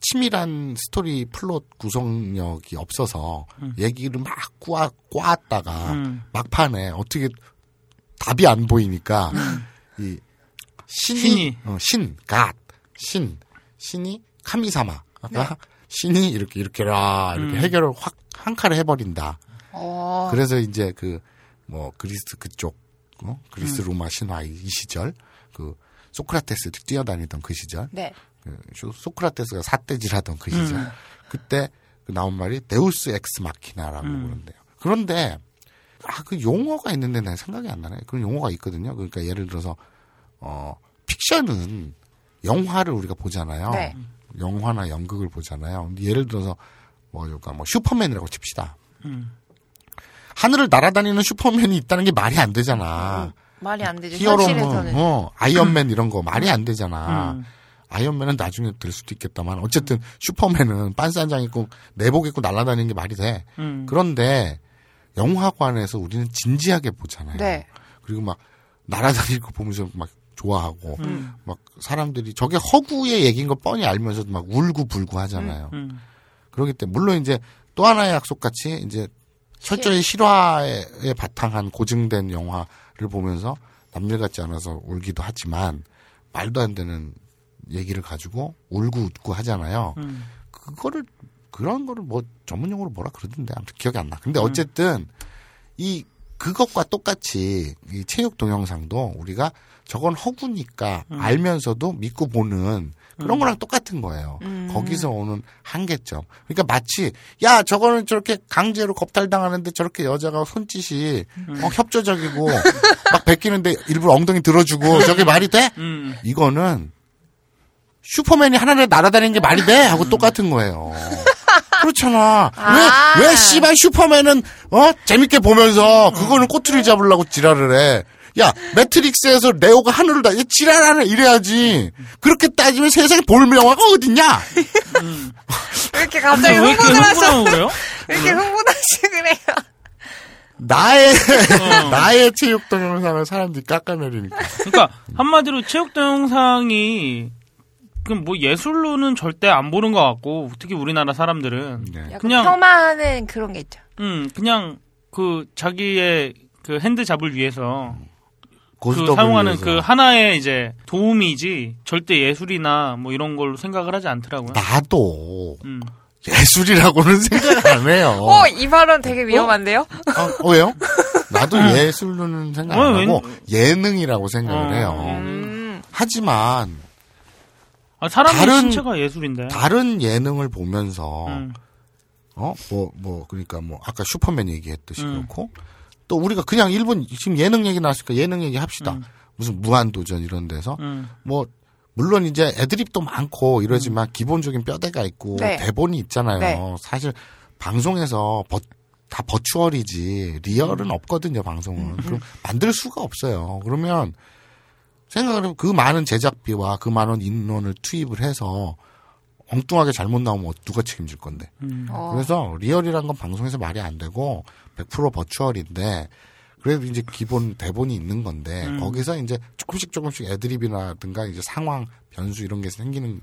치밀한 스토리 플롯 구성력이 없어서 얘기를 막 꼬아, 꼬았다가 음. 막판에 어떻게 답이 안 보이니까 이 신이, 신이. 어, 신, 갓, 신, 신이 카미사마. 아까 신이 이렇게 이렇게라 이렇게 음. 해결을 확 한 칼에 해버린다. 어. 그래서 이제 그 뭐 그리스 그쪽 어? 그리스 음. 로마 신화 이 시절 그 소크라테스 뛰어다니던 그 시절 네. 그 소- 소크라테스가 삿대질하던 그 시절 음. 그때 그 나온 말이 deus ex machina라고 음. 그러는데요. 그런데 아 그 용어가 있는데 난 생각이 안 나네. 그런 용어가 있거든요. 그러니까 예를 들어서 어 픽션은 영화를 우리가 보잖아요. 네. 영화나 연극을 보잖아요. 예를 들어서 뭐 요가 뭐 슈퍼맨이라고 칩시다. 음. 하늘을 날아다니는 슈퍼맨이 있다는 게 말이 안 되잖아. 말이 안 되죠. 히어로는. 어, 아이언맨 *laughs* 이런 거 말이 안 되잖아. 음. 아이언맨은 나중에 될 수도 있겠다만 어쨌든 슈퍼맨은 빤스 한 장 입고 내복 입고 날아다니는 게 말이 돼. 음. 그런데 영화관에서 우리는 진지하게 보잖아요. 네. 그리고 막 날아다니고 보면서 막 좋아하고 음. 막 사람들이 저게 허구의 얘기인 거 뻔히 알면서도 막 울고 불고 하잖아요. 음. 그렇기 때문에 물론 이제 또 하나의 약속 같이 이제 철저히 실화에 바탕한 고증된 영화를 보면서 남일 같지 않아서 울기도 하지만 말도 안 되는 얘기를 가지고 울고 웃고 하잖아요. 음. 그거를 그런 거를 뭐 전문 용어로 뭐라 그러던데 아무튼 기억이 안 나. 근데 어쨌든 이 그것과 똑같이 이 체육 동영상도 우리가 저건 허구니까 알면서도 믿고 보는 그런 거랑 똑같은 거예요. 거기서 오는 한계점. 그러니까 마치 야 저거는 저렇게 강제로 겁탈당하는데 저렇게 여자가 손짓이 어, 협조적이고 *laughs* 막 베끼는데 일부러 엉덩이 들어주고 저게 말이 돼? 음. 이거는 슈퍼맨이 하늘에 날아다니는 게 말이 돼? 하고 똑같은 거예요. *laughs* 그렇잖아. 아. 왜, 왜 씨발 슈퍼맨은, 어? 재밌게 보면서, 그거는 꼬투리 잡으려고 지랄을 해. 야, 매트릭스에서 레오가 하늘을 다, 얘 지랄하네, 이래야지. 그렇게 따지면 세상에 볼 영화가 어딨냐? 왜 이렇게 *laughs* 갑자기 왜 이렇게 흥분을 하셔? 흥분하고 그래요? 왜 이렇게 흥분하시 그래요? 나의, 나의 체육 동영상을 사람들이 깎아내리니까. 그러니까 한마디로 체육 동영상이 그럼 뭐 예술로는 절대 안 보는 것 같고 특히 우리나라 사람들은 네. 그냥- 폄하는 그런 게 있죠. 음 그냥 그 자기의 그 핸드 잡을 위해서 그 고스톱을 사용하는 위해서. 그 하나의 이제 도움이지 절대 예술이나 뭐 이런 걸로 생각을 하지 않더라고요. 나도 음. 예술이라고는 *laughs* 생각 안 해요. 어, 이 발언 되게 위험한데요? 어, 왜요? *laughs* 나도 예술로는 생각 안 어, 하고 예능이라고 생각을 어, 해요. 음. 하지만 아, 사람의 다른- 신체가 예술인데. 다른 예능을 보면서 음. 어 뭐 뭐 그러니까 뭐 아까 슈퍼맨 얘기했듯이 음. 그렇고 또 우리가 그냥 일본 지금 예능 얘기 나왔으니까 예능 얘기 합시다. 음. 무슨 무한도전 이런 데서 음. 뭐 물론 이제 애드립도 많고 이러지만 기본적인 뼈대가 있고 네. 대본이 있잖아요. 네. 사실 방송에서 버- 다 virtual이지 real은 없거든요. 방송은 그럼 만들 수가 없어요. 그러면 생각을 해보면 그 많은 제작비와 그 많은 인원을 투입을 해서 엉뚱하게 잘못 나오면 누가 책임질 건데. 어. 그래서 real이란 건 방송에서 말이 안 되고 100% virtual인데 그래도 이제 기본 대본이 있는 건데 음. 거기서 이제 조금씩 조금씩 애드립이라든가 이제 상황 변수 이런 게 생기는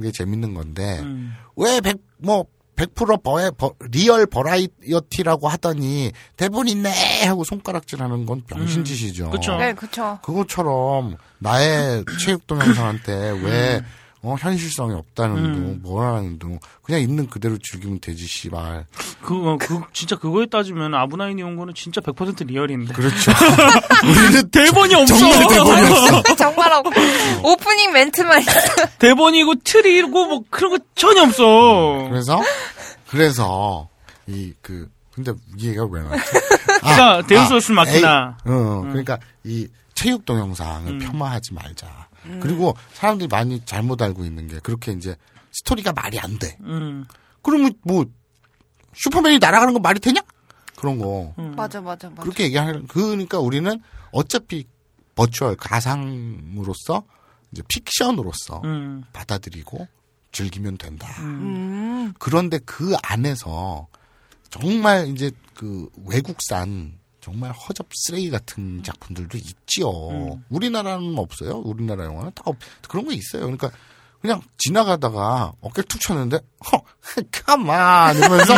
게 재밌는 건데 음. 왜 뭐 100% 버, 버, real variety라고 하더니 대본 있네 하고 손가락질하는 건 병신짓이죠. 그쵸. 네, 그쵸. 그것처럼 나의 체육 동영상한테 왜 어, 현실성이 없다는 음. 둥, 뭐라는 둥, 그냥 있는 그대로 즐기면 되지, 씨발. 그, 어, 그, 진짜 그거에 따지면 아부나이 니홍고는 진짜 100% real인데. 그렇죠. *laughs* 우리는 대본이 없어. *laughs* 정말 대본이 없어. 정말 없고, 오프닝 멘트만 있어. *laughs* 대본이고 틀이고 뭐 그런 거 전혀 없어. 그래서, 그래서, 이, 그, 근데 이 얘기가 왜 나왔지? 그러니까 데우스 마키나. 에이, 어, 그러니까 이 체육 동영상을 음. 폄하하지 말자. 그리고 사람들이 많이 잘못 알고 있는 게 그렇게 이제 스토리가 말이 안 돼. 음. 그러면 뭐 슈퍼맨이 날아가는 건 말이 되냐? 그런 거. 맞아, 맞아, 맞아. 그렇게 얘기하는, 그러니까 우리는 어차피 버추얼 가상으로서 이제 픽션으로서 음. 받아들이고 즐기면 된다. 음. 그런데 그 안에서 정말 이제 그 외국산 정말 허접 쓰레기 같은 작품들도 있지요. 우리나라는 없어요. 우리나라 영화는 다 없, 그런 거 있어요. 그러니까 그냥 지나가다가 어깨 툭 쳤는데 허, *laughs* 가만 이러면서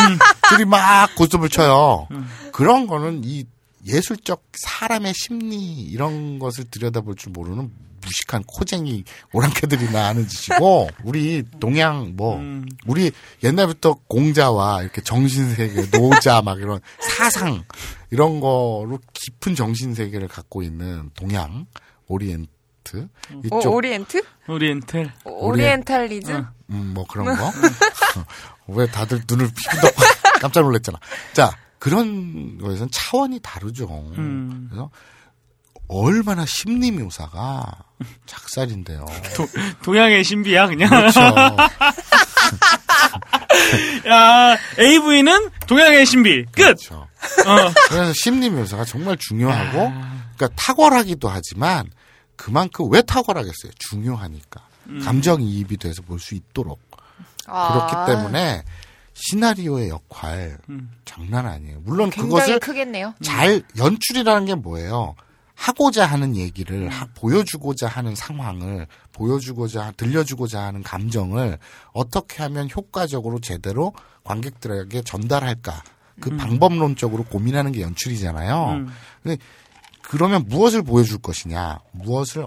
둘이 막 고스톱을 쳐요. 그런 거는 이 예술적 사람의 심리 이런 것을 들여다볼 줄 모르는 무식한 코쟁이 오랑캐들이나 하는 짓이고 우리 동양 뭐 우리 옛날부터 공자와 이렇게 정신 세계 노자 막 이런 사상 이런 거로 깊은 정신 세계를 갖고 있는 동양 오리엔트 오, 이쪽 오리엔트? 오리엔텔. 오리엔탈리즘? 음, 뭐 그런 거. *laughs* 왜 다들 눈을 피부덕 *laughs* 깜짝 놀랐잖아. 자, 그런 거에서는 차원이 다르죠. 음. 그래서 얼마나 심리 묘사가 작살인데요. 도, 동양의 신비야 그냥. 그렇죠. *laughs* 야 AV는 동양의 신비. 끝. 그렇죠. 어. 그래서 심리 묘사가 정말 중요하고, 그러니까 탁월하기도 하지만 그만큼 왜 탁월하겠어요? 중요하니까 감정이입이 돼서 볼 수 있도록 아. 그렇기 때문에 시나리오의 역할 장난 아니에요. 물론 굉장히 그것을 크겠네요. 잘 연출이라는 게 뭐예요? 하고자 하는 얘기를 하- 보여주고자 하는 상황을 보여주고자 들려주고자 하는 감정을 어떻게 하면 효과적으로 제대로 관객들에게 전달할까 그 방법론적으로 고민하는 게 연출이잖아요. 음. 근데 그러면 무엇을 보여줄 것이냐, 무엇을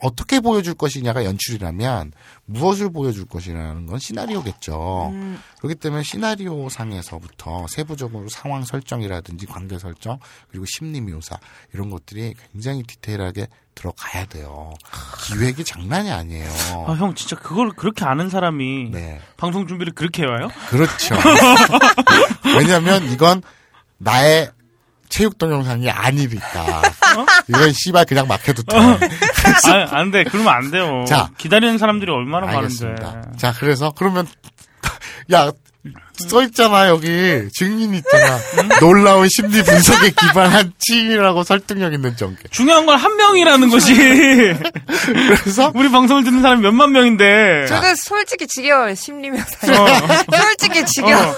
어떻게 보여줄 것이냐가 연출이라면 무엇을 보여줄 것이라는 건 시나리오겠죠. 그렇기 때문에 시나리오 상에서부터 세부적으로 상황 설정이라든지 관계 설정 그리고 심리 묘사 이런 것들이 굉장히 디테일하게 들어가야 돼요. 기획이 장난이 아니에요. 아, 형 진짜 그걸 그렇게 아는 사람이 네, 방송 준비를 그렇게 해와요? 그렇죠. *laughs* 왜냐하면 이건 나의 체육 동영상이 아니니까. *laughs* 이건 씨발 그냥 막혀도 돼. 아, 안 돼. 그러면 안 돼요. 자. 기다리는 사람들이 얼마나 알겠습니다. 많은데. 자, 그래서 그러면 *laughs* 야 써 있잖아 여기 증인 있잖아. 놀라운 심리 분석에 기반한 치밀하고 설득력 있는 전개. 중요한 건 한 명이라는 것이. *laughs* 그래서 우리 방송을 듣는 사람이 몇만 명인데. 저도 솔직히 지겨워요, 심리묘사. 어, 솔직히 지겨워. 어.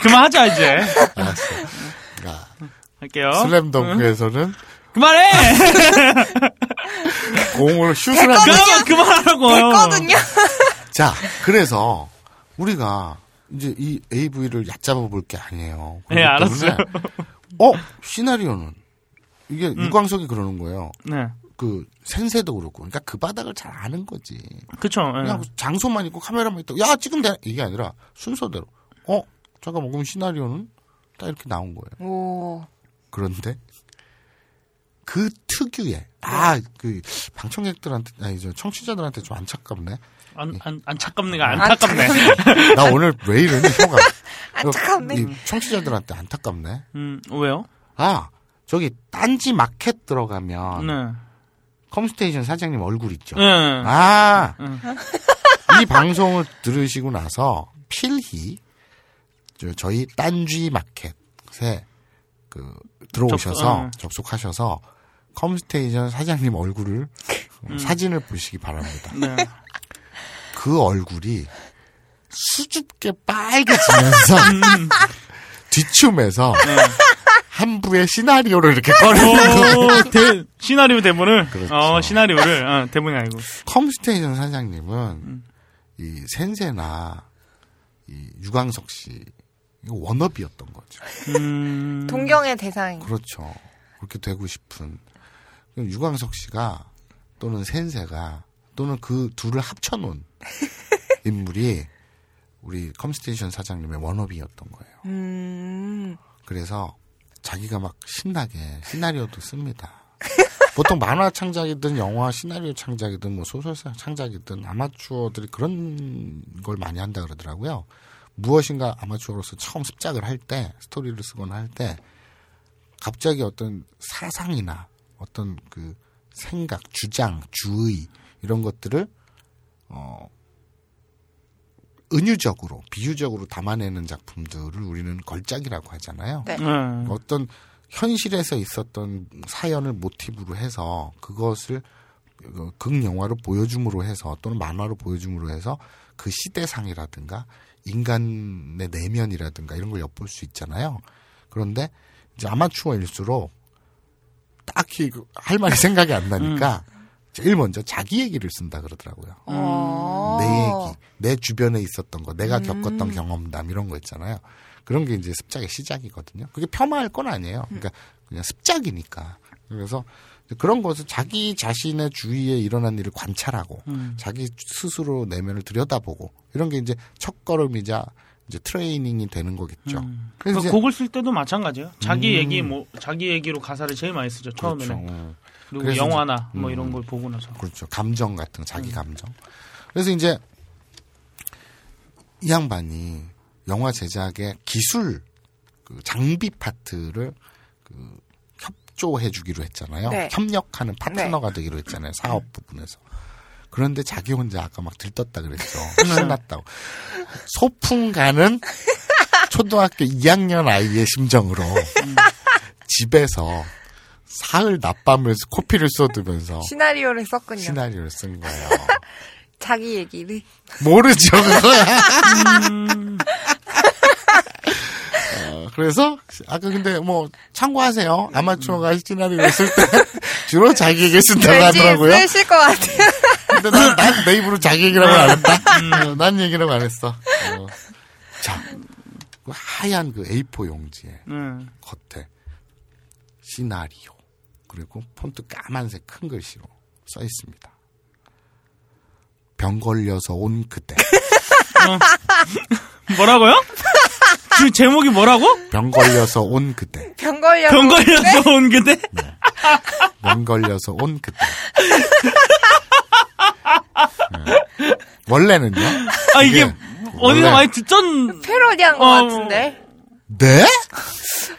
그만하자 이제. 알았어. 자, 할게요. 슬램덩크에서는 그만해. *laughs* 공을 슛을 한 그만 그만하라고요. 됐거든요. *laughs* 자, 그래서 우리가 이제 이 AV를 얕잡아 볼 게 아니에요. 네, 알았어요. 어 시나리오는 이게 유광석이 그러는 거예요. 네. 그 센세도 그렇고, 그러니까 그 바닥을 잘 아는 거지. 그쵸. 예. 그냥 장소만 있고 카메라만 있다고 야 지금 돼 이게 아니라 순서대로. 어 잠깐만 그럼 시나리오는 딱 이렇게 나온 거예요. 오. 그런데 그 특유의 아 그 방청객들한테 아니 저 청취자들한테 좀 안타깝네. 안, 안, 안타깝네가 안타깝네. 나 오늘 왜 이러니 혀가. *laughs* 안타깝네. 이 청취자들한테 안타깝네. 음, 왜요? 아 저기 딴지 마켓 들어가면 네. 컴스테이션 사장님 얼굴 있죠. 네. 아, 응. 이 방송을 들으시고 나서 필히 저, 저희 딴지 마켓에 그 들어오셔서 접속, 어. 접속하셔서 컴스테이션 사장님 얼굴을 어, 사진을 보시기 바랍니다. 네. 그 얼굴이 수줍게 빨개지면서 뒷춤에서 한 부의 시나리오를 이렇게 꺼내는 대, 시나리오 대본을? 그렇죠. 어, 시나리오를, 어, 대본이 아니고. 컴스테이션 사장님은 이 센세나 이 유광석 씨 이거 워너비였던 거죠. 음, 동경의 대상. 그렇죠. 그렇게 되고 싶은 유광석 씨가 또는 센세가 또는 그 둘을 합쳐놓은 *laughs* 인물이 우리 컴스테이션 사장님의 워너비였던 거예요. 음. 그래서 자기가 막 신나게 시나리오도 씁니다. *laughs* 보통 만화 창작이든 영화 시나리오 창작이든 뭐 소설 창작이든 아마추어들이 그런 걸 많이 한다 그러더라고요. 무엇인가 아마추어로서 처음 습작을 할 때 스토리를 쓰거나 할 때 갑자기 어떤 사상이나 어떤 그 생각, 주장, 주의 이런 것들을 어 은유적으로 비유적으로 담아내는 작품들을 우리는 걸작이라고 하잖아요. 네. 음. 어떤 현실에서 있었던 사연을 모티브로 해서 그것을 그 극영화로 보여줌으로 해서 또는 만화로 보여줌으로 해서 그 시대상이라든가 인간의 내면이라든가 이런 걸 엿볼 수 있잖아요. 그런데 이제 아마추어일수록 딱히 그할 말이 *laughs* 생각이 안 나니까 제일 먼저 자기 얘기를 쓴다 그러더라고요. 어. 내 얘기, 내 주변에 있었던 거, 내가 겪었던 경험담 이런 거 있잖아요. 그런 게 이제 습작의 시작이거든요. 그게 폄하할 건 아니에요. 그러니까 그냥 습작이니까. 그래서 그런 것을 자기 자신의 주위에 일어난 일을 관찰하고 자기 스스로 내면을 들여다보고 이런 게 이제 첫 걸음이자 이제 트레이닝이 되는 거겠죠. 그래서 그 이제 곡을 쓸 때도 마찬가지예요. 자기 음. 얘기 뭐 자기 얘기로 가사를 제일 많이 쓰죠 처음에는. 그렇죠. 그리고 그래서 영화나 뭐 음. 이런 걸 보고 나서. 그렇죠. 감정 같은 거, 자기 감정. 그래서 이제 이 양반이 영화 제작의 기술 그 장비 파트를 그 협조해 주기로 했잖아요. 네. 협력하는 파트너가 되기로 했잖아요. 사업 음. 부분에서. 그런데 자기 혼자 아까 막 들떴다 그랬죠. *laughs* 신났다고. 소풍 가는 초등학교 2학년 아이의 심정으로 집에서 사흘 낮밤을 코피를 쏟으면서 시나리오를 썼군요. 시나리오를 쓴 거예요. *laughs* 자기 얘기를. 모르죠. 어, *laughs* 그래서, 아까 근데 뭐, 참고하세요. 아마추어가 시나리오를 쓸 때, *laughs* 주로 자기 얘기 쓴다고 하더라고요. 쓰실 것 같아요. 근데 난, 난내 입으로 자기 얘기라고 안 했다. 어, 난 얘기라고 안 했어. 어. 자, 그 하얀 그 A4 용지에 음. 겉에 시나리오 그리고 폰트 까만색 큰 글씨로 써 있습니다. 병 걸려서 온 그때 *laughs* 뭐라고요? 지금 제목이 뭐라고? 병 걸려서 온 그때 병 걸려서. 병 걸려서 온 그대? 병 걸려서 온 그때 네. 원래는요 아 이게 이게 어디서 원래- 많이 듣던 패러디한 것 어. 같은데. 네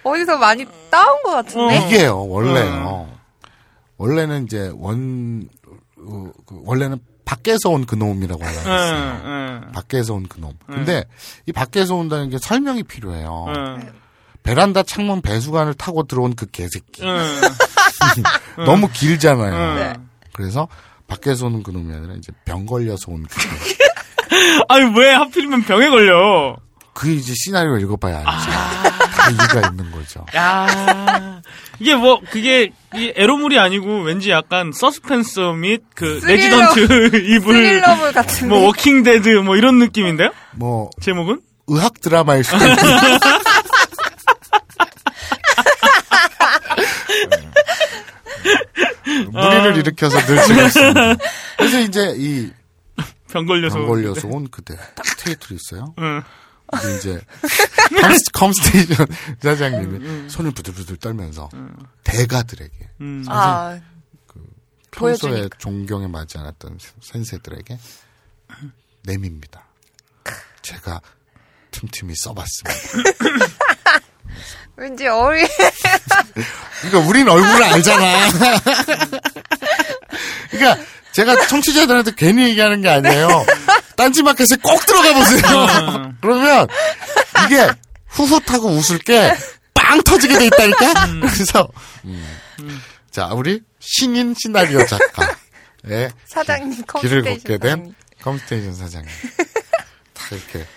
어디서 많이 따온 것 같은데. 이게요 원래요 원래는 이제 원 어, 그 원래는 밖에서 온 그놈이라고 응, 했어요. 응, 밖에서 온 그놈. 근데 이 밖에서 온다는 게 설명이 필요해요. 응, 베란다 창문 배수관을 타고 들어온 그 개새끼. 응, *laughs* 너무 길잖아요. 네. 그래서 밖에서 오는 그놈이 아니라 이제 병 걸려서 온 그놈. *laughs* 아니 왜 하필이면 병에 걸려? 그 이제 시나리오 읽어봐야 알지. 아. 다 이유가 있는 거죠. 야 이게 뭐 그게 이 에로물이 아니고 왠지 약간 서스펜스 및 그. 레지던트 *laughs* 이블 스릴러물 같은데. 뭐 워킹 데드 뭐 이런 느낌인데요? 뭐 제목은? 의학 드라마일 수도 있고. *laughs* 무리를 일으켜서 늘 찍었습니다. 그래서 이제 이 병 걸려서 병온 걸려서 온 그때 딱 테이틀이 있어요. 응. 이제 *laughs* 컴스, 컴스테이션 사장님이 손을 부들부들 떨면서 대가들에게 음. 아, 평소에 보여주니까. 존경에 맞지 않았던 센세들에게 내밉니다. 제가 틈틈이 써봤습니다. *laughs* 왠지 어리. 그러니까 *laughs* 우린 얼굴을 알잖아. 그러니까 제가 청취자들한테 괜히 얘기하는 게 아니에요. 딴지마켓에 꼭 들어가 보세요. *laughs* 그러면 이게 후훗하고 웃을 게 빵 터지게 돼 있다니까. 그래서 음. 자 우리 신인 시나리오 작가의 사장님 길을 걷게 된 사장님. 컴스테이션 사장님 다 이렇게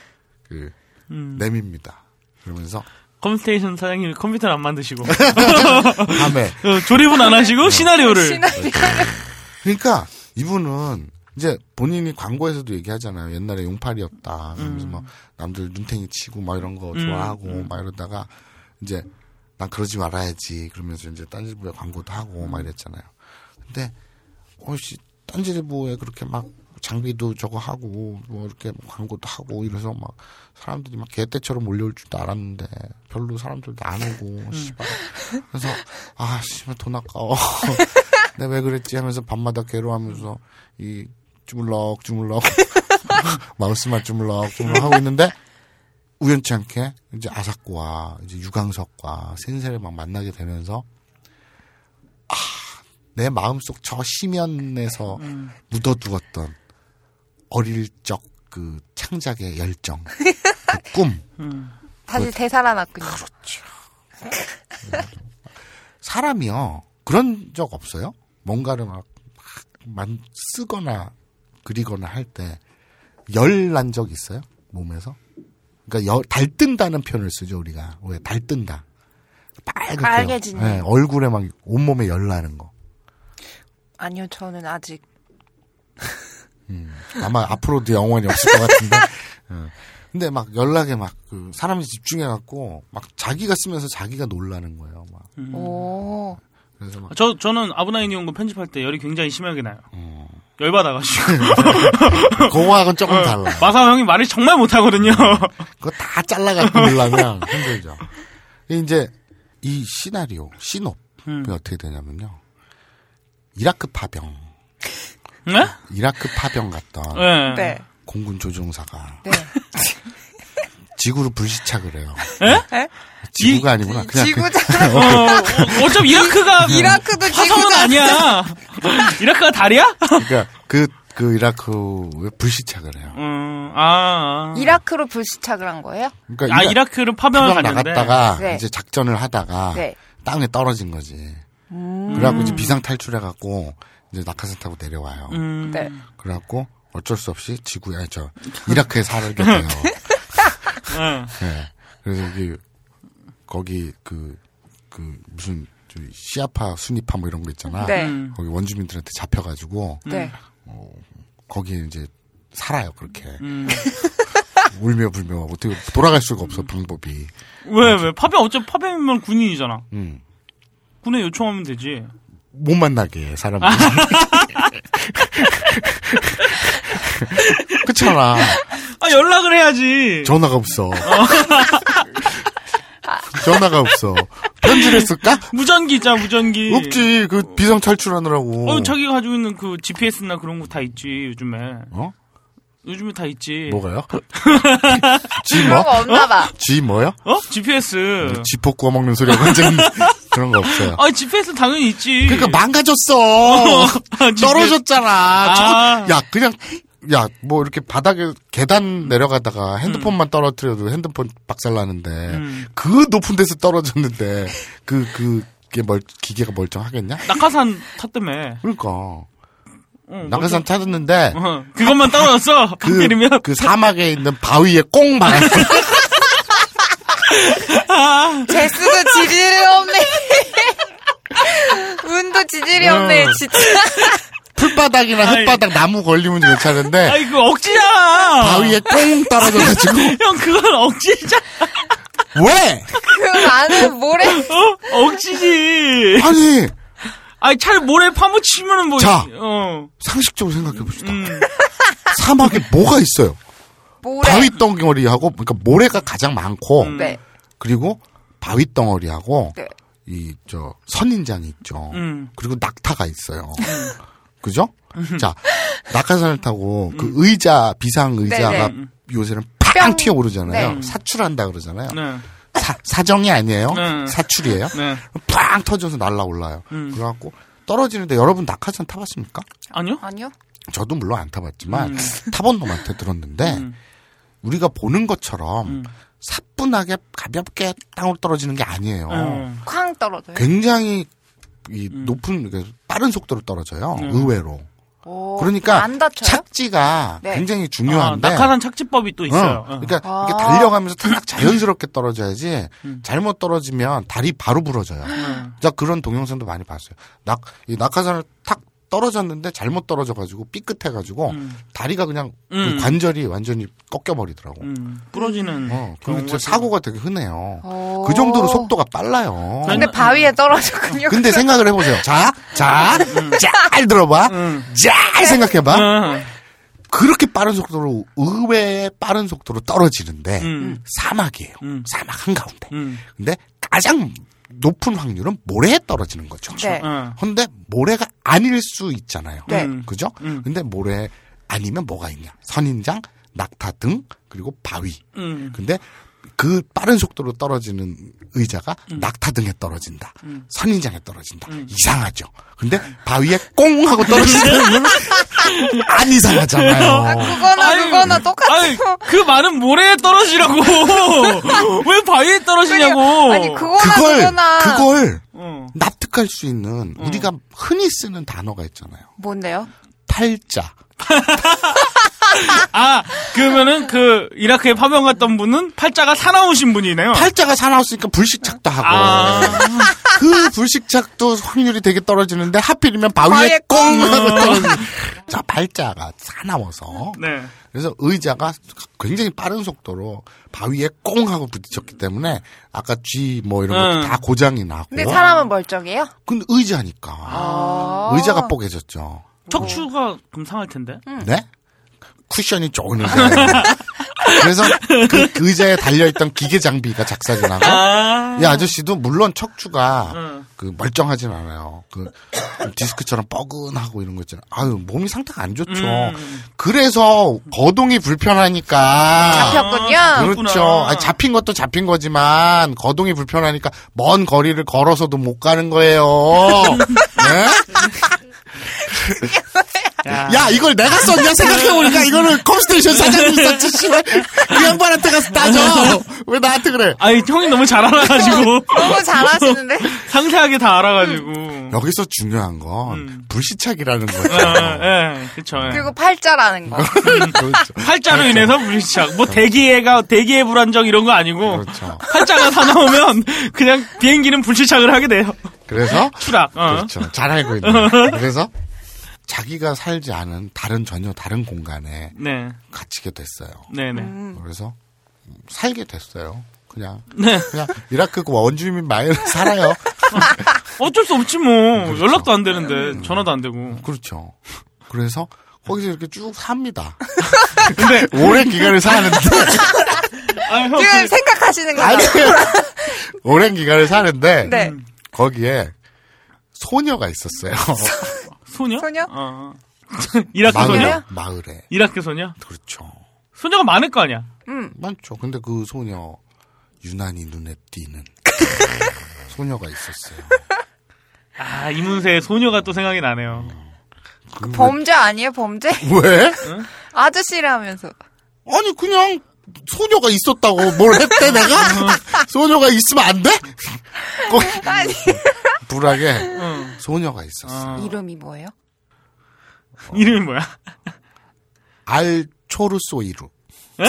그 음. 내밉니다. 그러면서 컴스테이션 사장님이 컴퓨터를 안 만드시고 밤에 어, 조립은 안 하시고 시나리오를 시나리오. 그러니까 이분은 이제 본인이 광고에서도 얘기하잖아요. 옛날에 용팔이었다. 그러면서 막 남들 눈탱이 치고 막 이런 거 좋아하고 막 이러다가 이제 난 그러지 말아야지. 그러면서 이제 딴지일보에 광고도 하고 막 이랬잖아요. 근데 어씨 딴지일보에 그렇게 막 장비도 저거 하고 뭐 이렇게 광고도 하고 이래서 막 사람들이 막 개떼처럼 몰려올 줄도 알았는데 별로 사람들도 안 오고 씨발 그래서 아 씨발 돈 아까워 *laughs* 내가 왜 그랬지 하면서 밤마다 괴로워하면서 이 주물럭 주물럭 *laughs* 마우스만 주물럭 주물럭 하고 있는데 우연치 않게 이제 아사코와 이제 유광석과 센세를 막 만나게 되면서 아 내 마음속 저 심연에서 묻어두었던 어릴 적 그 창작의 열정, *laughs* 그 꿈. 다시 되살아났군요. 사람이요 그런 적 없어요? 뭔가를 막, 막 만- 쓰거나 그리거나 할 때 열 난 적 있어요? 몸에서? 그러니까 열, 달뜬다는 표현을 쓰죠 우리가 왜 달뜬다 빨갛게 빨개지는. 네, 얼굴에 막 온몸에 열 나는 거 아니요, 저는 아직 아마 앞으로도 영원히 없을 것 같은데 어. *laughs* 근데 막 연락에 막 그 사람이 집중해 갖고 막 자기가 쓰면서 자기가 놀라는 거예요 막오 그래서 막 저 저는 아브나인 연구 편집할 때 열이 굉장히 심하게 나요. 어. 열 받아가지고 그거하고는 조금 달라 마사 형이 말을 정말 못하거든요. *laughs* 그거 다 잘라갖고 놀라면 힘들죠. 이제 이 시나리오, 시놉이 음. 어떻게 되냐면요. 이라크 파병, 네? 이라크 파병 갔던 네. 네. 공군 조종사가 네. *laughs* 지구로 불시착을 해요. 에? 지구가 아니구나. 그냥 그- 지구잖아. *laughs* 어, 어, 어차피 이라크가 이라크도 화성은. 아니야. *laughs* 이라크가 달이야? 그러니까 그, 그 이라크에 불시착을 해요. 음, 아, 아. 이라크로 불시착을 한 거예요? 그러니까 아 이라- 이라 크를 파병을 파병 나갔다가 네. 이제 작전을 하다가 네. 땅에 떨어진 거지. 음. 그래갖고 이제 비상 탈출해갖고 이제 낙하산 타고 내려와요. 음, 네. 그래갖고 어쩔 수 없이 지구에 아니, 저 이라크에 살게 돼요. 응. 네. 그래서 여기 거기 그 그 무슨 저 시아파 순위파 뭐 이런 거 있잖아. 네. 음. 거기 원주민들한테 잡혀가지고 네. 거기에 이제 살아요 그렇게 음. *laughs* 울며 불며 어떻게 돌아갈 수가 없어 방법이. 왜, 왜? 파병, 어차피 파병이면 군인이잖아. 음. 군에 요청하면 되지. 못 만나게 해, 사람들. *laughs* *laughs* 그렇잖아. 아, 연락을 해야지. 전화가 없어. *laughs* 전화가 없어. 편지를 쓸까? 무전기 있잖아, 무전기. 없지. 그 비상 탈출하느라고. 어, 자기가 가지고 있는 그 GPS나 그런 거 다 있지, 요즘에. 어? 요즘에 다 있지. 뭐가요? *laughs* 지 그런 뭐? 거 없나 봐. 지 뭐요? 어? GPS. 지포 구워 먹는 소리가 완전 *laughs* 그런 거 없어요. 아, GPS 당연히 있지. 그러니까 망가졌어. GPS. 떨어졌잖아. 아. 저- 야 그냥 야 뭐 이렇게 바닥에 계단 내려가다가 핸드폰만 떨어뜨려도 핸드폰 박살 나는데 음. 그 높은 데서 떨어졌는데 *laughs* 그 그게 멀 기계가 멀쩡하겠냐? 낙하산 탔다며. 그러니까 어, 낙하산 타졌는데 어, 그것만 떨어졌어. *laughs* 그, 때리면. 그 사막에 있는 바위에 꽁 박았어. *laughs* 제수도 지질이 없네. 운도 지질이 없네, 어. 진짜. 풀바닥이나 아이. 흙바닥 나무 걸리면 괜찮은데 아이, 그 억지잖아. 바위에 꽁 떨어져가지고 *laughs* 형, 그건 억지잖아. 왜? 그 많은 모래. 어? 억지지. 아니 아니, 차라리 모래 파묻히면은 뭐. 자. 어. 상식적으로 생각해 봅시다. 음. 사막에 뭐가 있어요? 모래. 바위 덩어리하고 그러니까 모래가 가장 많고 음. 네. 그리고 바위 덩어리하고 네. 이저 선인장이 있죠. 음. 그리고 낙타가 있어요. 그죠? 자 낙하산을 타고 그 의자 비상 의자가 네, 요새는 팍 뿅. 튀어 오르잖아요. 네. 사출한다 그러잖아요. 네. 사, 사정이 아니에요. 네. 사출이에요. 네. 팡 터져서 날라올라요. 음. 그래갖고 떨어지는데 여러분 낙하산 타봤습니까? 아니요? 아니요. 저도 물론 안 타봤지만 음. 타본 놈한테 들었는데 음. 우리가 보는 것처럼 음. 사뿐하게 가볍게 땅으로 떨어지는 게 아니에요. 음. 쾅 떨어져요. 굉장히 이 높은 그 빠른 속도로 떨어져요. 음. 의외로. 오, 그러니까 안 다쳐요? 착지가 네. 굉장히 아, 중요한데 낙하산 착지법이 또 있어요. 어, 어. 그러니까 아. 이게 달려가면서 탁 자연스럽게 떨어져야지 음. 잘못 떨어지면 다리 바로 부러져요. 음. 자 그런 동영상도 많이 봤어요. 낙, 이 낙하산을 탁 떨어졌는데 잘못 떨어져가지고 삐끗해가지고 음. 다리가 그냥 음. 그 관절이 완전히 꺾여버리더라고. 음. 부러지는. 어, 진짜 사고가 되게 흔해요. 오. 그 정도로 속도가 빨라요. 근데 바위에 떨어졌군요. 근데 생각을 해보세요. 자, 자, 잘 들어봐. 음. 잘 생각해봐. 음. 그렇게 빠른 속도로, 의외의 빠른 속도로 떨어지는데, 음. 사막이에요. 음. 사막 한가운데. 음. 근데 가장 높은 확률은 모래에 떨어지는 거죠. 네. 어. 근데 모래가 아닐 수 있잖아요. 네. 음. 그죠? 음. 근데 모래 아니면 뭐가 있냐? 선인장, 낙타 등, 그리고 바위. 음. 근데 그 빠른 속도로 떨어지는 의자가 음. 낙타 등에 떨어진다. 선인장에 떨어진다. 이상하죠. 근데 바위에 꽁 하고 떨어지는 *laughs* 건안 이상하잖아요. 그거나 아유, 그거나 똑같죠. 아니, 그 말은 모래에 떨어지라고. *laughs* 왜 바위에 떨어지냐고. 아니 그거나 그걸 그거나 그걸 어. 납득할 수 있는 우리가 흔히 쓰는 단어가 있잖아요. 뭔데요? 팔자. *laughs* 아, 그러면은 그 이라크에 파병 갔던 분은 팔자가 사나우신 분이네요. 팔자가 사나웠으니까 불식착도 하고 아. 그 불식착도 확률이 되게 떨어지는데 하필이면 바위에 꽁 떨어지는 자 팔자가 사나워서 네. 그래서 의자가 굉장히 빠른 속도로 바위에 꽁 하고 부딪혔기 때문에 아까 G 뭐 이런 음. 것도 다 고장이 나고 근데 사람은 멀쩡해요? 근데 의자니까 아. 의자가 뽀개졌죠 척추가 좀 상할 텐데. 네? 쿠션이 좋은 의자 *laughs* 그래서 그 의자에 달려있던 기계 장비가 나고 아. 이 아저씨도 물론 척추가 응. 그 멀쩡하진 않아요. 그 디스크처럼 뻐근하고 이런 거 있잖아요. 아유 몸이 상태가 안 좋죠. 음. 그래서 거동이 불편하니까 잡혔군요. 그렇죠. 아니, 잡힌 것도 잡힌 거지만 거동이 불편하니까 먼 거리를 걸어서도 못 가는 거예요. *laughs* 네? *laughs* 야 이걸 내가 썼냐 *laughs* 생각해보니까 이거는 컴스테이션 사장님이 썼지 씨발 그 양반한테 가서 따져 *laughs* 왜 나한테 그래 아니, 형이 너무 잘 알아가지고. *laughs* 너무 잘하시는데? 상세하게 다 알아가지고. 여기서 중요한 건 음. 불시착이라는 거죠. 예, 예, 그쵸. 예. 그리고 팔자라는 거. 그렇죠. 팔자로 인해서 불시착. 뭐 대기해가 대기해 불안정 이런 거 아니고 그렇죠. 팔자가 사나우면 그냥 비행기는 불시착을 하게 돼요. 그래서 추락. 어. 그렇죠. 잘 알고 있는. 그래서 자기가 살지 않은 다른 전혀 다른 공간에 네, 갇히게 됐어요. 네, 네. 그래서 살게 됐어요. 그냥 네. 그냥 이라크 그 원주민 마을에 *laughs* 살아요. 어쩔 수 없지 뭐. 그렇죠. 연락도 안 되는데 전화도 안 되고. 그렇죠. 그래서 거기서 이렇게 쭉 삽니다. *laughs* 근데 *laughs* 오랜 기간을 사는데 아, 형, 지금 그, 생각하시는? 아니 오랜 기간을 사는데 네. 거기에 소녀가 있었어요. 소녀? 소녀? 어. *laughs* 이라크 마을에 소녀? 마을에 이라크 소녀? 그렇죠. 소녀가 많을 거 아니야. 많죠. 근데 그 소녀 유난히 눈에 띄는 *laughs* 소녀가 있었어요. 아, 이문세의 소녀가 또 생각이 나네요. 그 범죄 아니에요, 범죄? 왜? *laughs* 아저씨라면서. 아니 그냥 소녀가 있었다고 뭘 했대 내가? 소녀가 있으면 안 돼? 꼭 아니. 불하게 응. 소녀가 있었어. 어. 이름이 뭐예요? 이름이 뭐야? 알초르소이루. 에?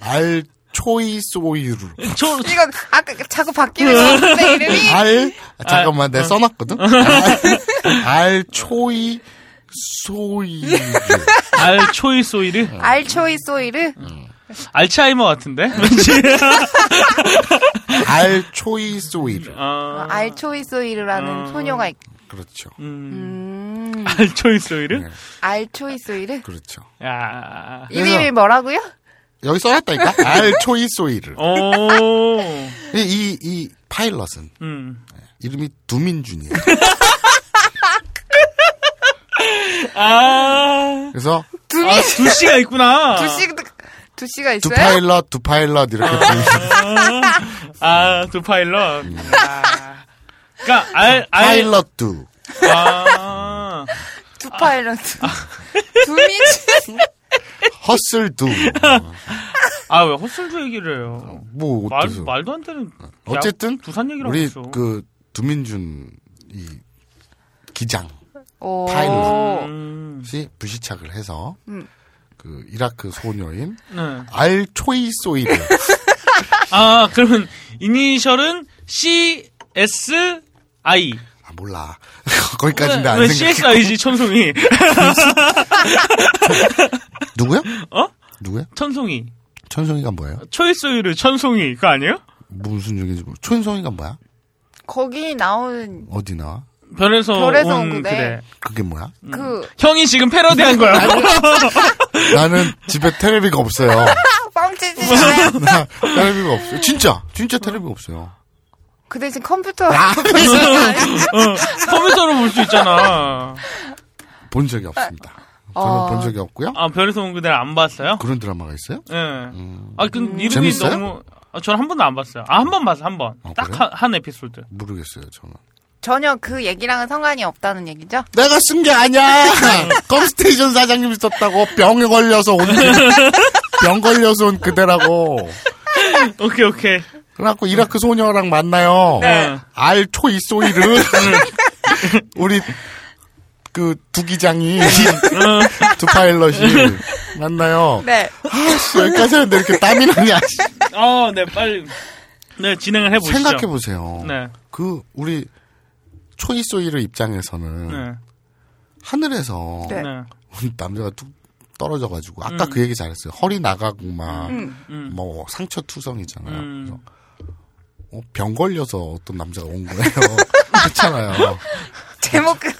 알초이소이루. 저, 이거 아까 자꾸 바뀌는 거 같은데 이름이? 알 아, 잠깐만 어. 내가 써놨거든. 알, 알 초이 소이루. 알 초이 소이르? 알초이 소이르? 알츠하이머 같은데? *laughs* 왠지. 알초이 소이루. 어, 알초이 소이르라는 어. 소녀가 있... 그렇죠. 음, 음. 알 초이 소이르? 네. 알초이 소이르? 그렇죠. 야. 이름이 뭐라고요? 여기 써놨다니까. 알초이 소이루. 오. 이, 이, 이 파일럿은 음. 이름이 두민준이에요. *laughs* 아. 그래서 두미 아, 두 씨가 있구나. 두 씨, 두 씨가 두 있어요? 파일럿, 두 파일럿 이렇게 두민 아, 두 파일럿. 아. 그니까, 알, 알. 파일럿 두. 아. 두 파일럿. 두미 헛슬 두. 아, 왜 헛술도 얘기를 해요? 뭐 말, 어때서? 말도 안 되는. 어쨌든 야, 부산 얘기라고 우리 했어. 그 두민준 이 기장 오. 파일럿. 음. 이 부시착을 해서 음. 그 이라크 소녀인 네. 알 초이소이드 *laughs* 아, 그러면 이니셜은 C, S, I. 아 몰라 *laughs* 거기까지인데 안왜 생각해 CSI지, 천송이? *laughs* 누구야? 어? 누구야? 천송이. 천송이가 뭐예요? 초이스오이르 천송이. 그거 아니에요? 무슨 얘기인지 모르. 천송이가 뭐야? 거기 나오는 어디 나와? 별에서, 별에서 온 온 그대. 그대. 그게 뭐야? 그 형이 지금 패러디한 거야. *laughs* 나는 집에 텔레비가 없어요. 뻥치지 마요. 나 텔레비가 없어요. 진짜 진짜 텔레비가 없어요. 그 대신 컴퓨터 아, 어, 컴퓨터로 볼 수 있잖아. 본 적이 없습니다. 저는 어. 본 적이 없고요. 아, 별에서 온 그대를 안 봤어요? 그런 드라마가 있어요? 예. 아, 그 이름이 재밌어요? 너무. 아, 저는 한 번도 안 봤어요. 아, 한 번 봤어, 한 번. 아, 딱 그래요? 한, 한 에피소드. 모르겠어요. 저는 전혀 그 얘기랑은 상관이 없다는 얘기죠? 내가 쓴 게 아니야. *laughs* 컴스테이션 사장님이 썼다고 병에 걸려서 온. 병 걸려서 온 그대라고. 오케이 오케이. 그래갖고 이라크 소녀랑 만나요. 네. 알 초 이소이르. 우리 그 두 기장이 *laughs* 두 파일럿이 만나요. 네. 아씨 여기까지 하는데 이렇게 땀이 나냐. 씨. 어, 네 빨리 네 진행을 해보시죠. 생각해 보세요. 네. 그 우리 초이 소이르 입장에서는 네. 하늘에서 네. 네. *laughs* 남자가 뚝 떨어져가지고 아까 음. 그 얘기 잘했어요. 허리 나가고 막 음. 뭐 상처 투성이잖아요. 음. 그래서 어, 병 걸려서 어떤 남자가 온 거예요. *laughs* 그렇잖아요. 제목 그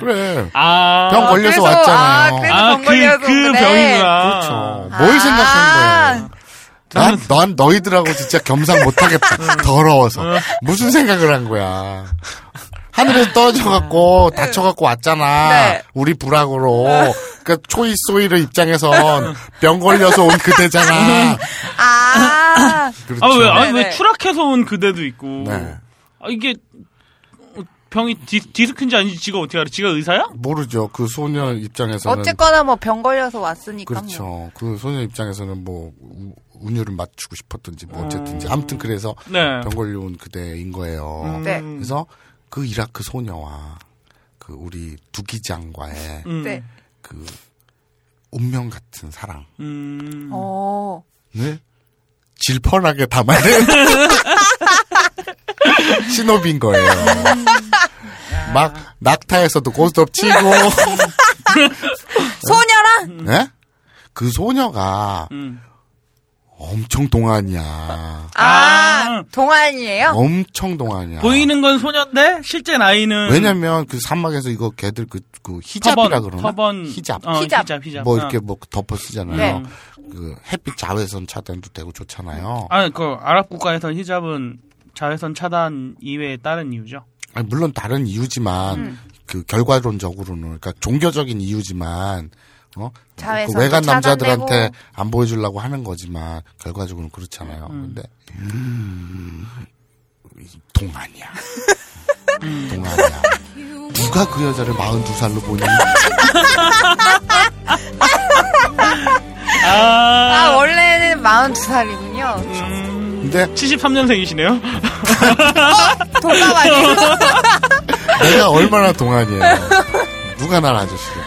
그래. 아. 병 걸려서 그래서, 왔잖아요. 아, 그래서 아, 병 그, 걸려서 그. 병이구나. 그렇죠. 뭘 아. 생각한 거예요? 난, 난 너희들하고 진짜 겸상 못하겠다. 더러워서. 무슨 생각을 한 거야. 하늘에서 떨어져갖고, 다쳐갖고 왔잖아. 네. 우리 불악으로. 그니까, 초이 소이르 입장에선 병 걸려서 온 그대잖아. 아, 그렇죠. 아, 왜, 아니, 왜 네네. 추락해서 온 그대도 있고. 네. 아, 이게, 어, 병이 디, 디스크인지 아닌지 지가 어떻게 알아? 지가 의사야? 모르죠. 그 소녀 입장에서는. 어쨌거나 뭐 병 걸려서 왔으니까. 뭐. 그렇죠. 그 소녀 입장에서는 뭐, 우- 운율을 맞추고 싶었든지, 뭐, 어쨌든지. 아무튼 그래서 네. 병 걸려온 그대인 거예요. 네. 그래서 그 이라크 소녀와 그 우리 두기장과의 음. 네. 그 운명 같은 사랑을 음. 어. 질펀하게 담아낸 *laughs* 신호빈 거예요. 막 낙타에서도 고스톱 치고, 소녀랑? 네? 그 소녀가 음. 엄청 동안이야. 아, 아. 동안이에요? 엄청 동안이야. 보이는 건 소년데, 실제 나이는. 왜냐면 그 사막에서 이거 걔들 그, 그 히잡이라 터번, 그러나? 터번. 히잡. 어, 히잡. 히잡, 히잡. 뭐 어. 이렇게 뭐 덮어 쓰잖아요. 네. 그 햇빛 자외선 차단도 되고 좋잖아요. 아, 그, 아랍 국가에서 히잡은 자외선 차단 이외에 다른 이유죠. 아니, 물론 다른 이유지만 음. 그 결과론적으로는 그러니까 종교적인 이유지만 어? 그 외간 남자들한테. 안 보여주려고 하는 거지만 결과적으로는 그렇잖아요. 음. 근데 이 동안이야. 동안이야. 누가 그 여자를 42살로 보니? 아, 아, 원래는 42살이군요. 음, 근데 73년생이시네요? 동갑 아니에요? 내가 얼마나 동안이에요. 누가 날 아저씨로